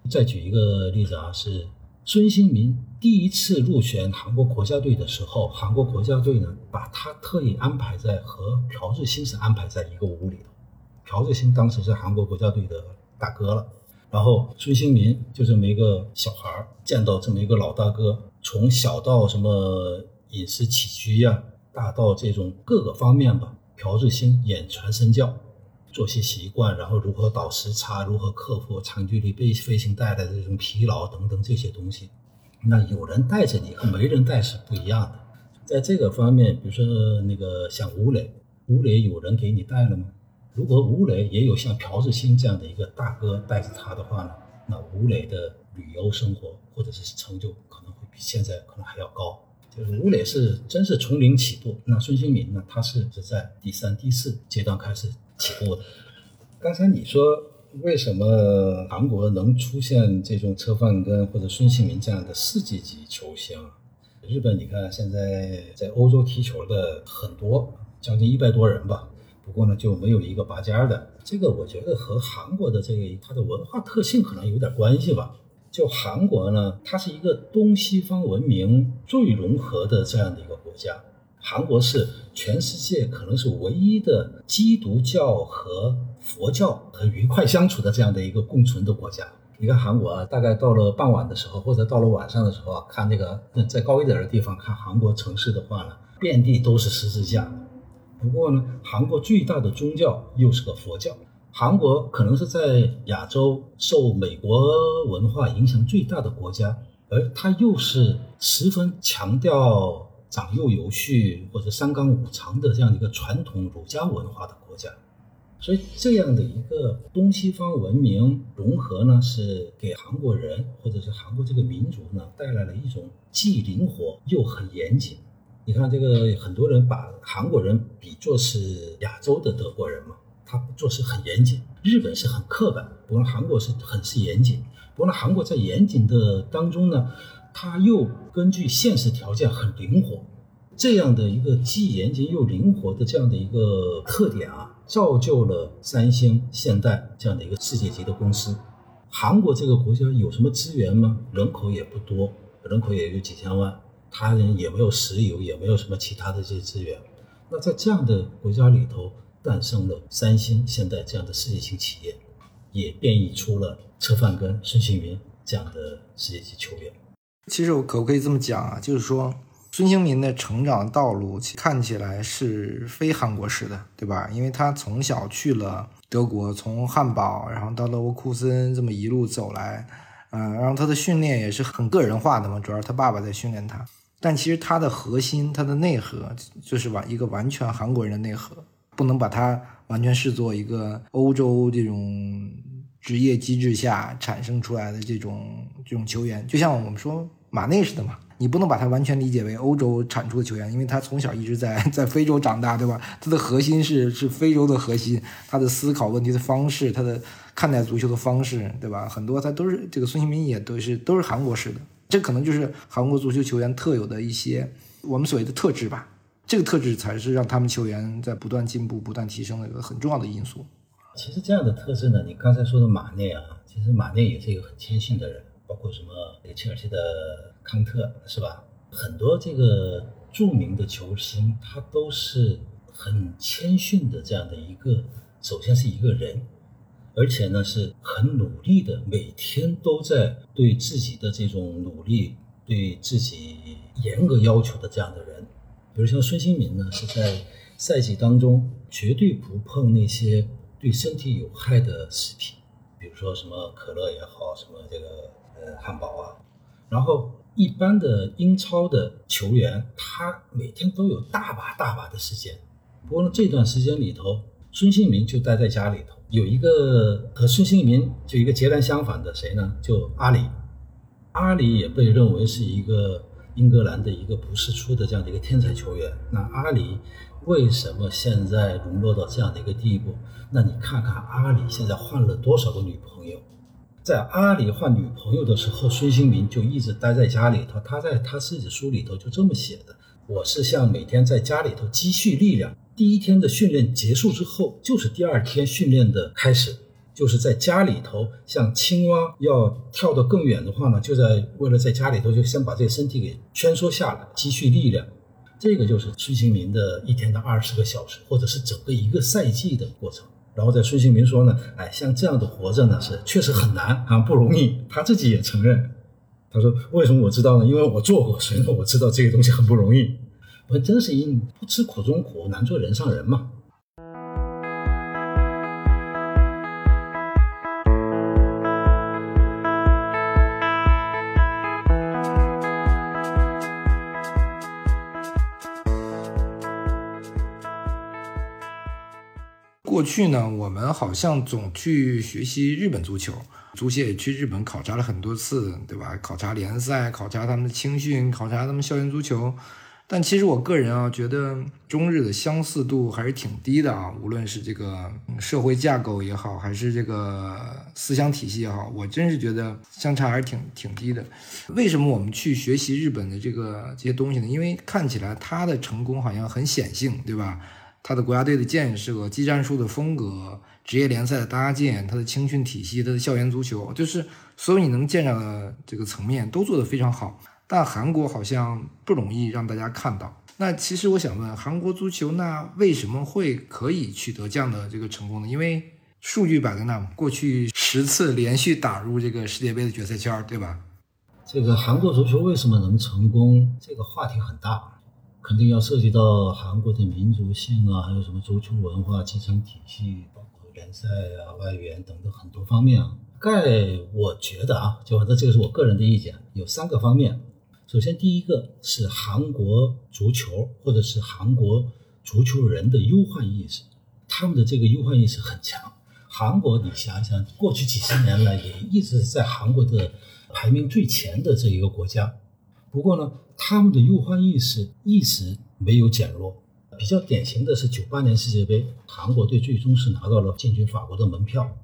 再举一个例子啊，是。孙兴民第一次入选韩国国家队的时候，韩国国家队呢把他特意安排在和朴智星是安排在一个屋里头。朴智星当时是韩国国家队的大哥了，然后孙兴民就这么一个小孩儿，见到这么一个老大哥，从小到什么饮食起居呀，大到这种各个方面吧，朴智星言传身教。作息习惯，然后如何倒时差，如何克服长距离飞飞行带来的这种疲劳等等这些东西，那有人带着你和没人带是不一样的。在这个方面，比如说那个像吴磊，吴磊有人给你带了吗？如果吴磊也有像朴智星这样的一个大哥带着他的话呢，那吴磊的旅游生活或者是成就可能会比现在可能还要高。就是吴磊是真是从零起步，那孙兴民呢，他是是在第三、第四阶段开始。起步的。刚才你说为什么韩国能出现这种车范根或者孙兴民这样的世界级球星？日本你看现在在欧洲踢球的很多，将近一百多人吧。不过呢，就没有一个拔尖的。这个我觉得和韩国的这个它的文化特性可能有点关系吧。就韩国呢，它是一个东西方文明最融合的这样的一个国家。韩国是全世界可能是唯一的基督教和佛教很愉快相处的这样的一个共存的国家。你看韩国啊，大概到了傍晚的时候，或者到了晚上的时候啊，看那个在高一点的地方看韩国城市的话呢，遍地都是十字架。不过呢，韩国最大的宗教又是个佛教。韩国可能是在亚洲受美国文化影响最大的国家，而它又是十分强调长幼有序或者三纲五常的这样一个传统儒家文化的国家。所以这样的一个东西方文明融合呢，是给韩国人或者是韩国这个民族呢带来了一种既灵活又很严谨。你看，这个很多人把韩国人比作是亚洲的德国人嘛，他做事很严谨。日本是很刻板，不过韩国是很是严谨。不过呢，韩国在严谨的当中呢，他又根据现实条件很灵活。这样的一个既严谨又灵活的这样的一个特点啊，造就了三星、现代这样的一个世界级的公司。韩国这个国家有什么资源吗？人口也不多，人口也就几千万，他人也没有石油，也没有什么其他的这些资源。那在这样的国家里头，诞生了三星、现代这样的世界性企业，也变异出了车范根、孙兴民这样的世界级球员。其实我可不可以这么讲啊？就是说。孙兴民的成长道路看起来是非韩国式的，对吧？因为他从小去了德国，从汉堡，然后到勒沃库森，这么一路走来，嗯，然后他的训练也是很个人化的嘛，主要是他爸爸在训练他。但其实他的核心，他的内核就是完一个完全韩国人的内核，不能把他完全视作一个欧洲这种职业机制下产生出来的这种这种球员，就像我们说马内似的嘛。你不能把它完全理解为欧洲产出的球员，因为他从小一直在 在非洲长大，对吧？他的核心是是非洲的核心，他的思考问题的方式，他的看待足球的方式，对吧？很多他都是这个孙兴民也都是都是韩国式的，这可能就是韩国足球球员特有的一些我们所谓的特质吧。这个特质才是让他们球员在不断进步、不断提升的一个很重要的因素。其实这样的特质呢，你刚才说的马内啊，其实马内也是一个很谦逊的人，包括什么切尔西的。康特是吧？很多这个著名的球星，他都是很谦逊的这样的一个，首先是一个人，而且呢是很努力的，每天都在对自己的这种努力，对自己严格要求的这样的人。比如像孙兴民呢，是在赛季当中绝对不碰那些对身体有害的食品，比如说什么可乐也好，什么这个呃汉堡啊，然后。一般的英超的球员，他每天都有大把大把的时间。不过呢，这段时间里头，孙兴民就待在家里头。有一个和孙兴民就一个截然相反的谁呢？就阿里。阿里也被认为是一个英格兰的一个不世出的这样的一个天才球员。那阿里为什么现在沦落到这样的一个地步？那你看看阿里现在换了多少个女朋友？在阿里换女朋友的时候，孙兴民就一直待在家里头。他在他自己书里头就这么写的：“我是像每天在家里头积蓄力量，第一天的训练结束之后，就是第二天训练的开始。就是在家里头，像青蛙要跳得更远的话呢，就在为了在家里头就先把这个身体给蜷缩下来，积蓄力量。这个就是孙兴民的一天的二十个小时，或者是整个一个赛季的过程。”然后在孙兴民说呢，哎，像这样的活着呢是确实很难啊，不容易。他自己也承认，他说为什么我知道呢？因为我做过，所以呢我知道这个东西很不容易。我真是因不吃苦中苦，难做人上人嘛。过去呢，我们好像总去学习日本足球，足协也去日本考察了很多次，对吧？考察联赛，考察他们的青训，考察他们校园足球。但其实我个人啊，觉得中日的相似度还是挺低的啊。无论是这个社会架构也好，还是这个思想体系也好，我真是觉得相差还是挺挺低的。为什么我们去学习日本的这个这些东西呢？因为看起来他的成功好像很显性，对吧？他的国家队的建设、技战术的风格、职业联赛的搭建、他的青训体系、他的校园足球，就是所有你能见到的这个层面都做得非常好。但韩国好像不容易让大家看到。那其实我想问，韩国足球那为什么会可以取得这样的这个成功呢？因为数据摆在那，过去十次连续打入这个世界杯的决赛圈，对吧？这个韩国足球为什么能成功？这个话题很大，肯定要涉及到韩国的民族性啊，还有什么足球文化、基层体系，包括联赛啊、外援等等很多方面啊。概我觉得啊，就反正这个是我个人的意见，有三个方面。首先，第一个是韩国足球或者是韩国足球人的忧患意识，他们的这个忧患意识很强。韩国，你想一想，过去几十年来也一直在韩国的排名最前的这一个国家。不过呢，他们的忧患意识一直没有减弱。比较典型的是九八年世界杯，韩国队最终是拿到了进军法国的门票。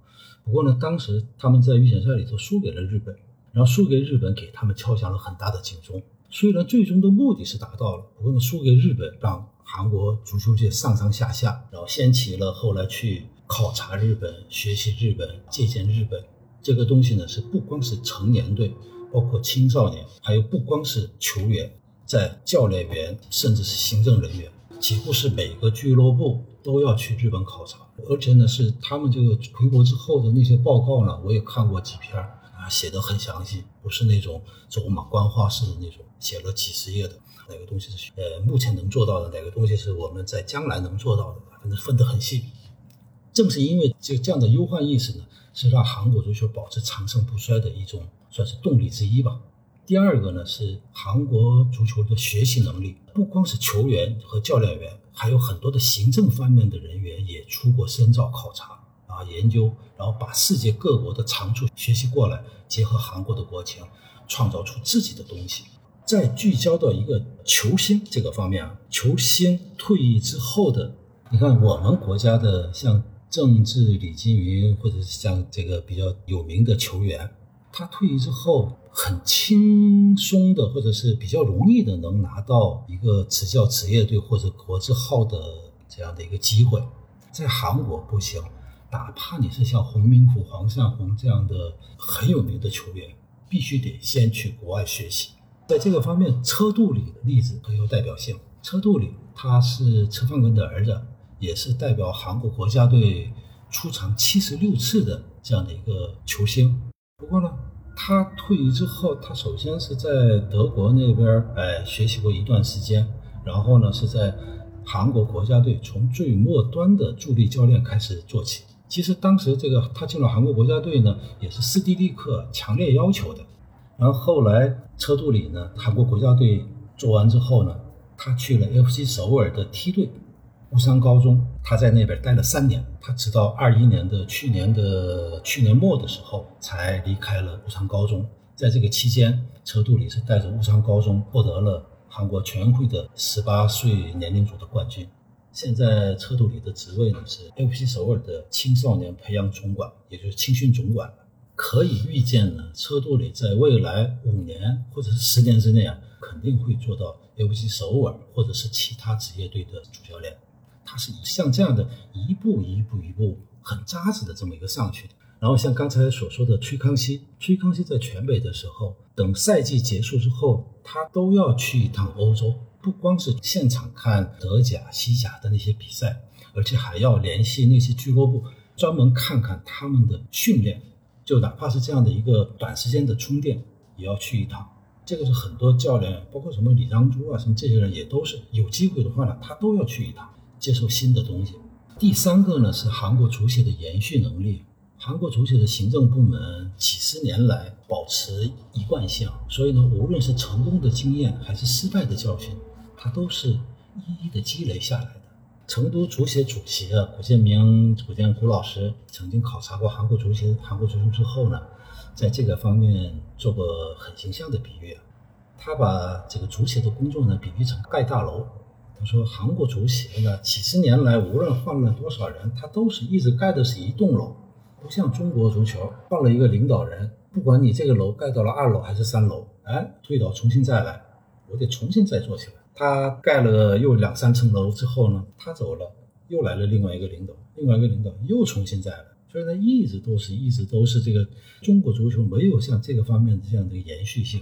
不过呢，当时他们在预选赛里头输给了日本。然后输给日本，给他们敲响了很大的警钟。虽然最终的目的是达到了，不过呢，输给日本让韩国足球界上上下下，然后掀起了后来去考察日本、学习日本、借鉴日本这个东西呢，是不光是成年队，包括青少年，还有不光是球员，在教练员甚至是行政人员，几乎是每个俱乐部都要去日本考察。而且呢，是他们这个回国之后的那些报告呢，我也看过几篇。啊写的很详细，不是那种走马观花式的那种，写了几十页的。哪个东西是呃目前能做到的，哪个东西是我们在将来能做到的，反正分得很细。正是因为这这样的忧患意识呢，是让韩国足球保持长盛不衰的一种算是动力之一吧。第二个呢是韩国足球的学习能力，不光是球员和教练员，还有很多的行政方面的人员也出国深造考察。啊，研究，然后把世界各国的长处学习过来，结合韩国的国情，创造出自己的东西。再聚焦到一个球星这个方面啊，球星退役之后的，你看我们国家的像郑智、李金云，或者是像这个比较有名的球员，他退役之后很轻松的，或者是比较容易的能拿到一个执教职业队或者国字号的这样的一个机会，在韩国不行。哪怕你是像洪明甫、黄善洪这样的很有名的球员，必须得先去国外学习。在这个方面，车杜里的例子很有代表性。车杜里他是车范根的儿子，也是代表韩国国家队出场七十六次的这样的一个球星。不过呢，他退役之后，他首先是在德国那边儿哎学习过一段时间，然后呢是在韩国国家队从最末端的助力教练开始做起。其实当时这个他进了韩国国家队呢，也是斯蒂利克强烈要求的。然后后来车杜里呢，韩国国家队做完之后呢，他去了 FC 首尔的梯队乌山高中，他在那边待了三年。他直到二一年的去年的去年末的时候才离开了乌山高中。在这个期间，车杜里是带着乌山高中获得了韩国全运会的十八岁年龄组的冠军。现在车杜里的职位呢是 FC 首尔的青少年培养总管，也就是青训总管。可以预见呢，车杜里在未来五年或者是十年之内啊，肯定会做到 FC 首尔或者是其他职业队的主教练。他是以像这样的一步一步一步很扎实的这么一个上去的。然后像刚才所说的崔康熙，崔康熙在全北的时候，等赛季结束之后，他都要去一趟欧洲。不光是现场看德甲、西甲的那些比赛，而且还要联系那些俱乐部，专门看看他们的训练。就哪怕是这样的一个短时间的充电，也要去一趟。这个是很多教练，包括什么李章洙啊，什么这些人也都是有机会的话呢，他都要去一趟，接受新的东西。第三个呢是韩国足协的延续能力。韩国足协的行政部门几十年来保持一贯性，所以呢，无论是成功的经验还是失败的教训。它都是一一的积累下来的。成都足协主席啊，古建明、古建古老师曾经考察过韩国足协、韩国足球之后呢，在这个方面做过很形象的比喻啊。他把这个足协的工作呢比喻成盖大楼。他说，韩国足协呢几十年来无论换了多少人，他都是一直盖的是一栋楼，不像中国足球换了一个领导人，不管你这个楼盖到了二楼还是三楼，哎，推倒重新再来，我得重新再做起来。他盖了又两三层楼之后呢，他走了，又来了另外一个领导，另外一个领导又重新再来，所以呢，一直都是一直都是这个中国足球没有像这个方面的这样的延续性，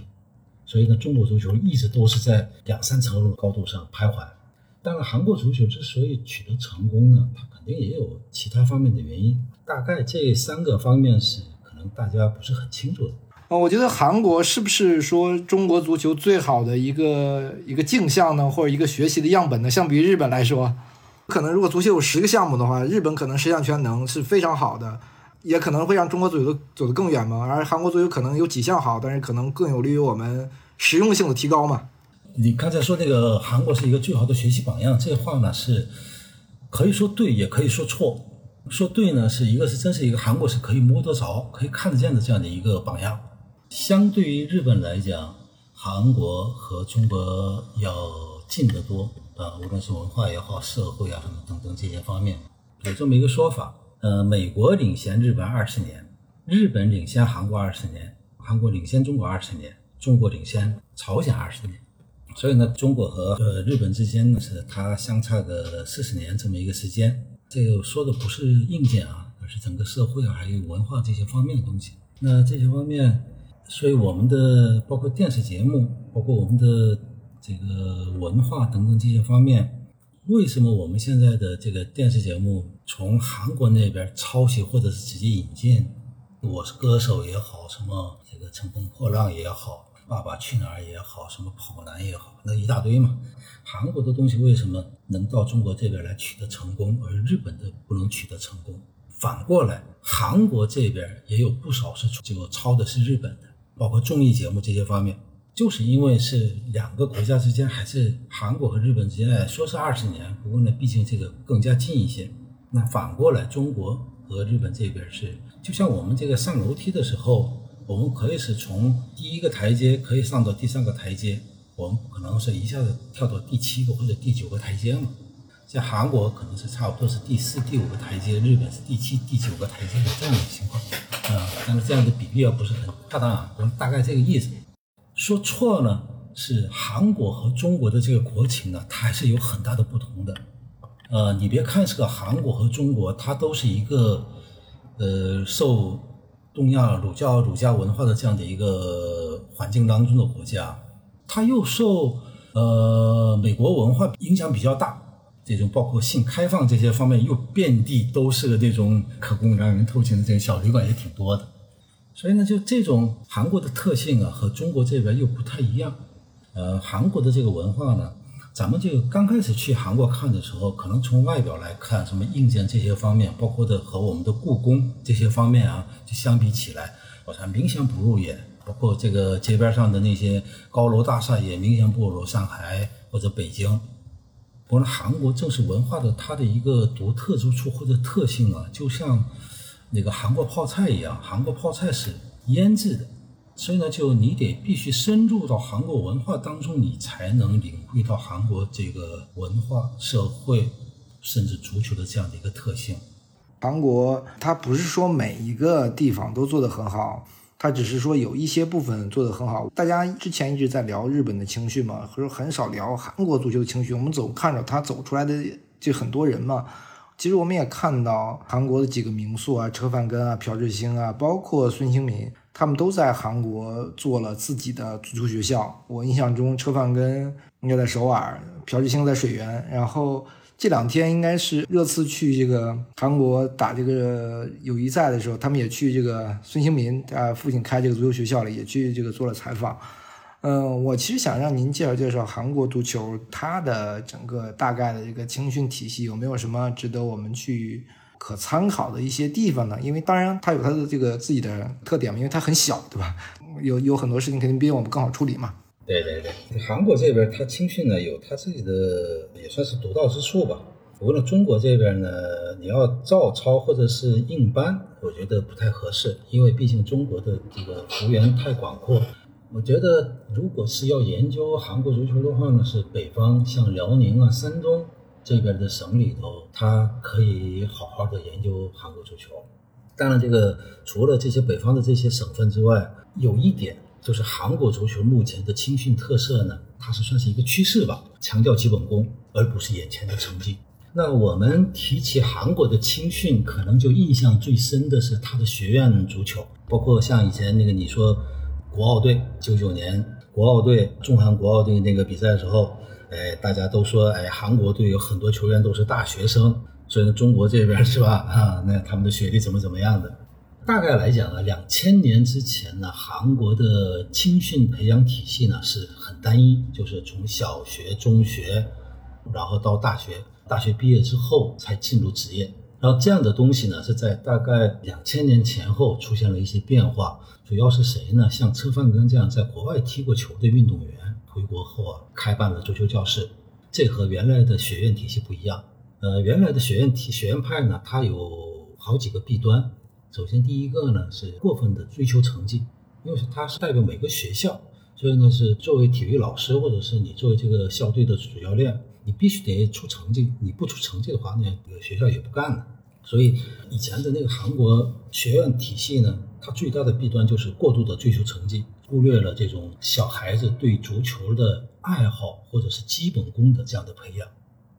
所以呢，中国足球一直都是在两三层楼的高度上徘徊。当然，韩国足球之所以取得成功呢，它肯定也有其他方面的原因。大概这三个方面是可能大家不是很清楚的。哦，我觉得韩国是不是说中国足球最好的一个一个镜像呢，或者一个学习的样本呢？相比于日本来说，可能如果足球有十个项目的话，日本可能十项全能是非常好的，也可能会让中国足球走得更远嘛。而韩国足球可能有几项好，但是可能更有利于我们实用性的提高嘛。你刚才说那个韩国是一个最好的学习榜样，这话呢是可以说对，也可以说错。说对呢，是一个是真是一个韩国是可以摸得着、可以看得见的这样的一个榜样。相对于日本来讲，韩国和中国要近得多啊，无论是文化也好、社会啊什么等等这些方面，有这么一个说法。呃，美国领先日本二十年，日本领先韩国二十年，韩国领先中国二十年，中国领先朝鲜二十年。所以呢，中国和呃日本之间呢是它相差个四十年这么一个时间。这个说的不是硬件啊，而是整个社会啊还有文化这些方面的东西。那这些方面，所以我们的包括电视节目，包括我们的这个文化等等这些方面，为什么我们现在的这个电视节目从韩国那边抄袭或者是直接引进，《我是歌手》也好，什么这个《乘风破浪》也好。爸爸去哪儿也好，什么跑男也好，那一大堆嘛。韩国的东西为什么能到中国这边来取得成功，而日本的不能取得成功？反过来，韩国这边也有不少是就抄的是日本的，包括综艺节目这些方面，就是因为是两个国家之间还是韩国和日本之间，说是二十年，不过呢，毕竟这个更加近一些。那反过来，中国和日本这边是，就像我们这个上楼梯的时候。我们可以是从第一个台阶可以上到第三个台阶，我们不可能是一下子跳到第七个或者第九个台阶嘛。像韩国可能是差不多是第四、第五个台阶，日本是第七、第九个台阶的这样的情况啊。但是这样的比例啊不是很恰当啊，我们大概这个意思。说错呢，是韩国和中国的这个国情呢，它还是有很大的不同的。呃，你别看是个韩国和中国，它都是一个呃受。东亚儒教儒家文化的这样的一个环境当中的国家，它又受呃美国文化影响比较大，这种包括性开放这些方面又遍地都是那种可供让人偷情的这种小旅馆也挺多的，所以呢，就这种韩国的特性啊，和中国这边又不太一样。呃，韩国的这个文化呢。咱们就刚开始去韩国看的时候，可能从外表来看，什么硬件这些方面，包括的和我们的故宫这些方面啊，就相比起来，我想明显不入眼。包括这个街边上的那些高楼大厦，也明显不如上海或者北京。不过韩国正是文化的它的一个独特之处或者特性啊，就像那个韩国泡菜一样，韩国泡菜是腌制的。所以呢，就你得必须深入到韩国文化当中，你才能领会到韩国这个文化、社会，甚至足球的这样的一个特性。韩国它不是说每一个地方都做得很好，它只是说有一些部分做得很好。大家之前一直在聊日本的情绪嘛，可是很少聊韩国足球的情绪。我们总看着他走出来的就很多人嘛。其实我们也看到韩国的几个名宿啊，车范根啊、朴智星啊，包括孙兴民。他们都在韩国做了自己的足球学校。我印象中，车范根应该在首尔，朴智星在水源。然后这两天应该是热刺去这个韩国打这个友谊赛的时候，他们也去这个孙兴民啊父亲开这个足球学校里，也去这个做了采访。嗯，我其实想让您介绍介绍韩国足球它的整个大概的这个青训体系，有没有什么值得我们去？可参考的一些地方呢？因为当然它有它的这个自己的特点嘛，因为它很小，对吧？有有很多事情肯定比我们更好处理嘛。对对对，韩国这边它青训呢有它自己的也算是独到之处吧。不过呢，中国这边呢，你要照抄或者是硬搬，我觉得不太合适，因为毕竟中国的这个幅员太广阔。我觉得如果是要研究韩国足球的话呢，是北方像辽宁啊、山东。这边的省里头，他可以好好的研究韩国足球。当然，这个除了这些北方的这些省份之外，有一点就是韩国足球目前的青训特色呢，它是算是一个趋势吧，强调基本功，而不是眼前的成绩。那我们提起韩国的青训，可能就印象最深的是他的学院足球，包括像以前那个你说国奥队九九年国奥队中韩国奥队那个比赛的时候。哎，大家都说，哎，韩国队有很多球员都是大学生，所以中国这边是吧？啊，那他们的学历怎么怎么样的？大概来讲呢，两千年之前呢，韩国的青训培养体系呢是很单一，就是从小学、中学，然后到大学，大学毕业之后才进入职业。然后这样的东西呢，是在大概两千年前后出现了一些变化。主要是谁呢？像车范根这样在国外踢过球的运动员，回国后啊，开办了足球教室。这和原来的学院体系不一样。呃，原来的学院体学院派呢，它有好几个弊端。首先，第一个呢是过分的追求成绩，因为它是代表每个学校，所以呢是作为体育老师或者是你作为这个校队的主教练，你必须得出成绩，你不出成绩的话呢，这个学校也不干了。所以以前的那个韩国学院体系呢，它最大的弊端就是过度的追求成绩，忽略了这种小孩子对足球的爱好或者是基本功的这样的培养。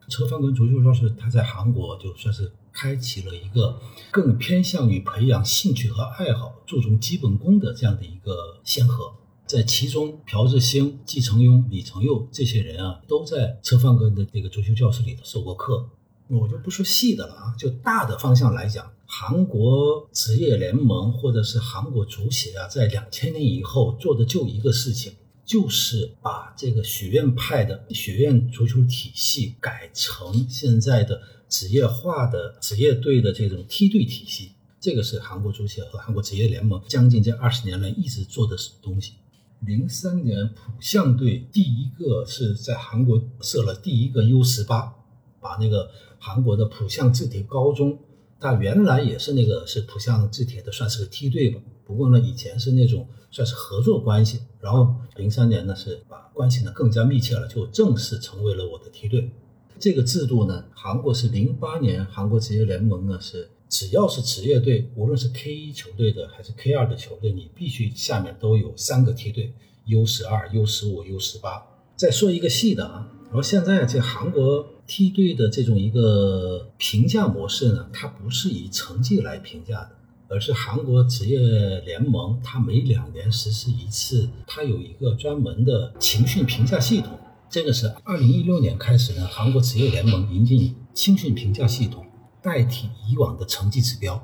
车范根足球教室，他在韩国就算是。开启了一个更偏向于培养兴趣和爱好、注重基本功的这样的一个先河，在其中，朴智星、季承庸、李承佑这些人啊，都在车范根的这个足球教室里头受过课。我就不说细的了啊，就大的方向来讲，韩国职业联盟或者是韩国足协啊，在两千年以后做的就一个事情，就是把这个学院派的学院足球体系改成现在的。职业化的职业队的这种梯队体系，这个是韩国足协和韩国职业联盟将近这二十年来一直做的东西。零三年浦项队第一个是在韩国设了第一个 U 十八，把那个韩国的浦项制铁高中，它原来也是那个是浦项制铁的，算是个梯队吧。不过呢，以前是那种算是合作关系。然后零三年呢是把关系呢更加密切了，就正式成为了我的梯队。这个制度呢，韩国是零八年韩国职业联盟呢是只要是职业队，无论是 K 一球队的还是 K 二的球队，你必须下面都有三个梯队，U 十二、U 十五、U 十八。再说一个细的啊，然后现在这韩国梯队的这种一个评价模式呢，它不是以成绩来评价的，而是韩国职业联盟它每两年实施一次，它有一个专门的情绪评价系统。这个是二零一六年开始呢，韩国职业联盟引进青训评价系统，代替以往的成绩指标，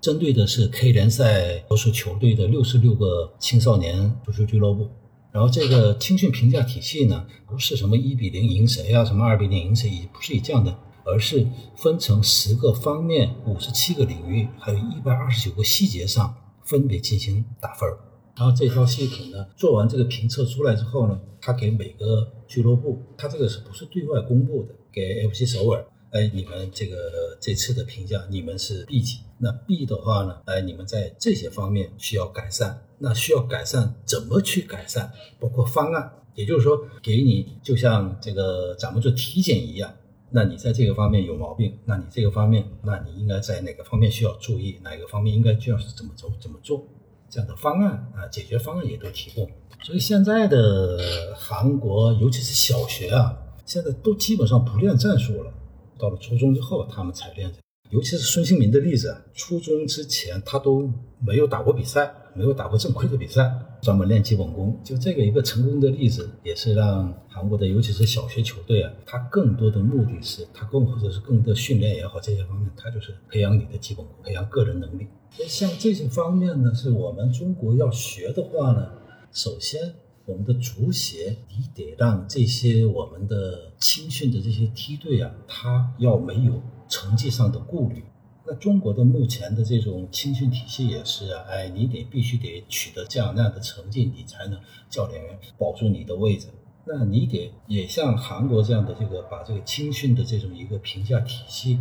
针对的是 K 联赛多数球队的六十六个青少年足球俱乐部。然后这个青训评价体系呢，不是什么一比零赢谁啊，什么二比零赢谁，也不是以这样的，而是分成十个方面、五十七个领域，还有一百二十九个细节上分别进行打分。然后这套系统呢，做完这个评测出来之后呢，他给每个俱乐部，他这个是不是对外公布的？给 FC 首尔，哎，你们这个这次的评价，你们是 B 级。那 B 的话呢，哎，你们在这些方面需要改善。那需要改善，怎么去改善？包括方案，也就是说，给你就像这个咱们做体检一样，那你在这个方面有毛病，那你这个方面，那你应该在哪个方面需要注意？哪个方面应该就要是怎么走，怎么做？这样的方案啊，解决方案也都提供。所以现在的韩国，尤其是小学啊，现在都基本上不练战术了。到了初中之后，他们才练。尤其是孙兴民的例子，初中之前他都没有打过比赛。没有打过正规的比赛，专门练基本功，就这个一个成功的例子，也是让韩国的尤其是小学球队啊，他更多的目的是，他更或者是更多训练也好，这些方面，他就是培养你的基本功，培养个人能力。像这些方面呢，是我们中国要学的话呢，首先我们的足协你得让这些我们的青训的这些梯队啊，他要没有成绩上的顾虑。那中国的目前的这种青训体系也是啊，哎，你得必须得取得这样那样的成绩，你才能教练员保住你的位置。那你得也像韩国这样的这个把这个青训的这种一个评价体系，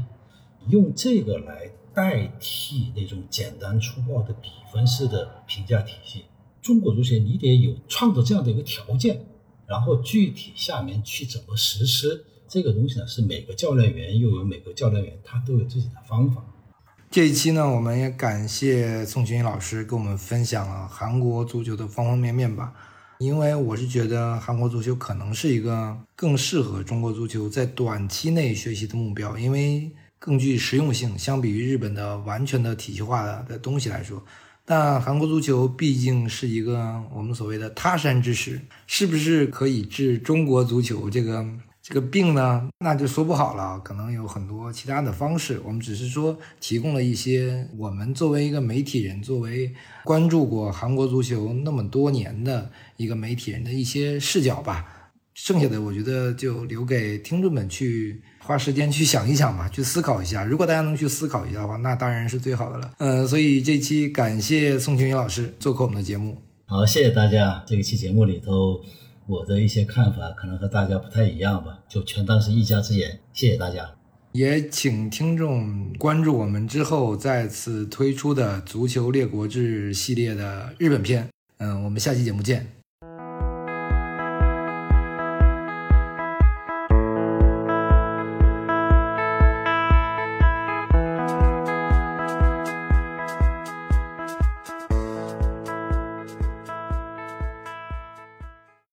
用这个来代替那种简单粗暴的比分式的评价体系。中国足协你得有创造这样的一个条件，然后具体下面去怎么实施。这个东西呢，是每个教练员又有每个教练员他都有自己的方法。这一期呢，我们也感谢宋群老师跟我们分享了韩国足球的方方面面吧。因为我是觉得韩国足球可能是一个更适合中国足球在短期内学习的目标，因为更具实用性，相比于日本的完全的体系化的的东西来说。但韩国足球毕竟是一个我们所谓的他山之石，是不是可以治中国足球这个这个病呢？那就说不好了，可能有很多其他的方式。我们只是说提供了一些我们作为一个媒体人，作为关注过韩国足球那么多年的一个媒体人的一些视角吧。剩下的我觉得就留给听众们去花时间去想一想吧，去思考一下。如果大家能去思考一下的话，那当然是最好的了。嗯，所以这期感谢宋庆云老师做客我们的节目。好，谢谢大家。这一期节目里头，我的一些看法可能和大家不太一样吧，就全当是一家之言。谢谢大家。也请听众关注我们之后再次推出的《足球列国志》系列的日本篇。嗯，我们下期节目见。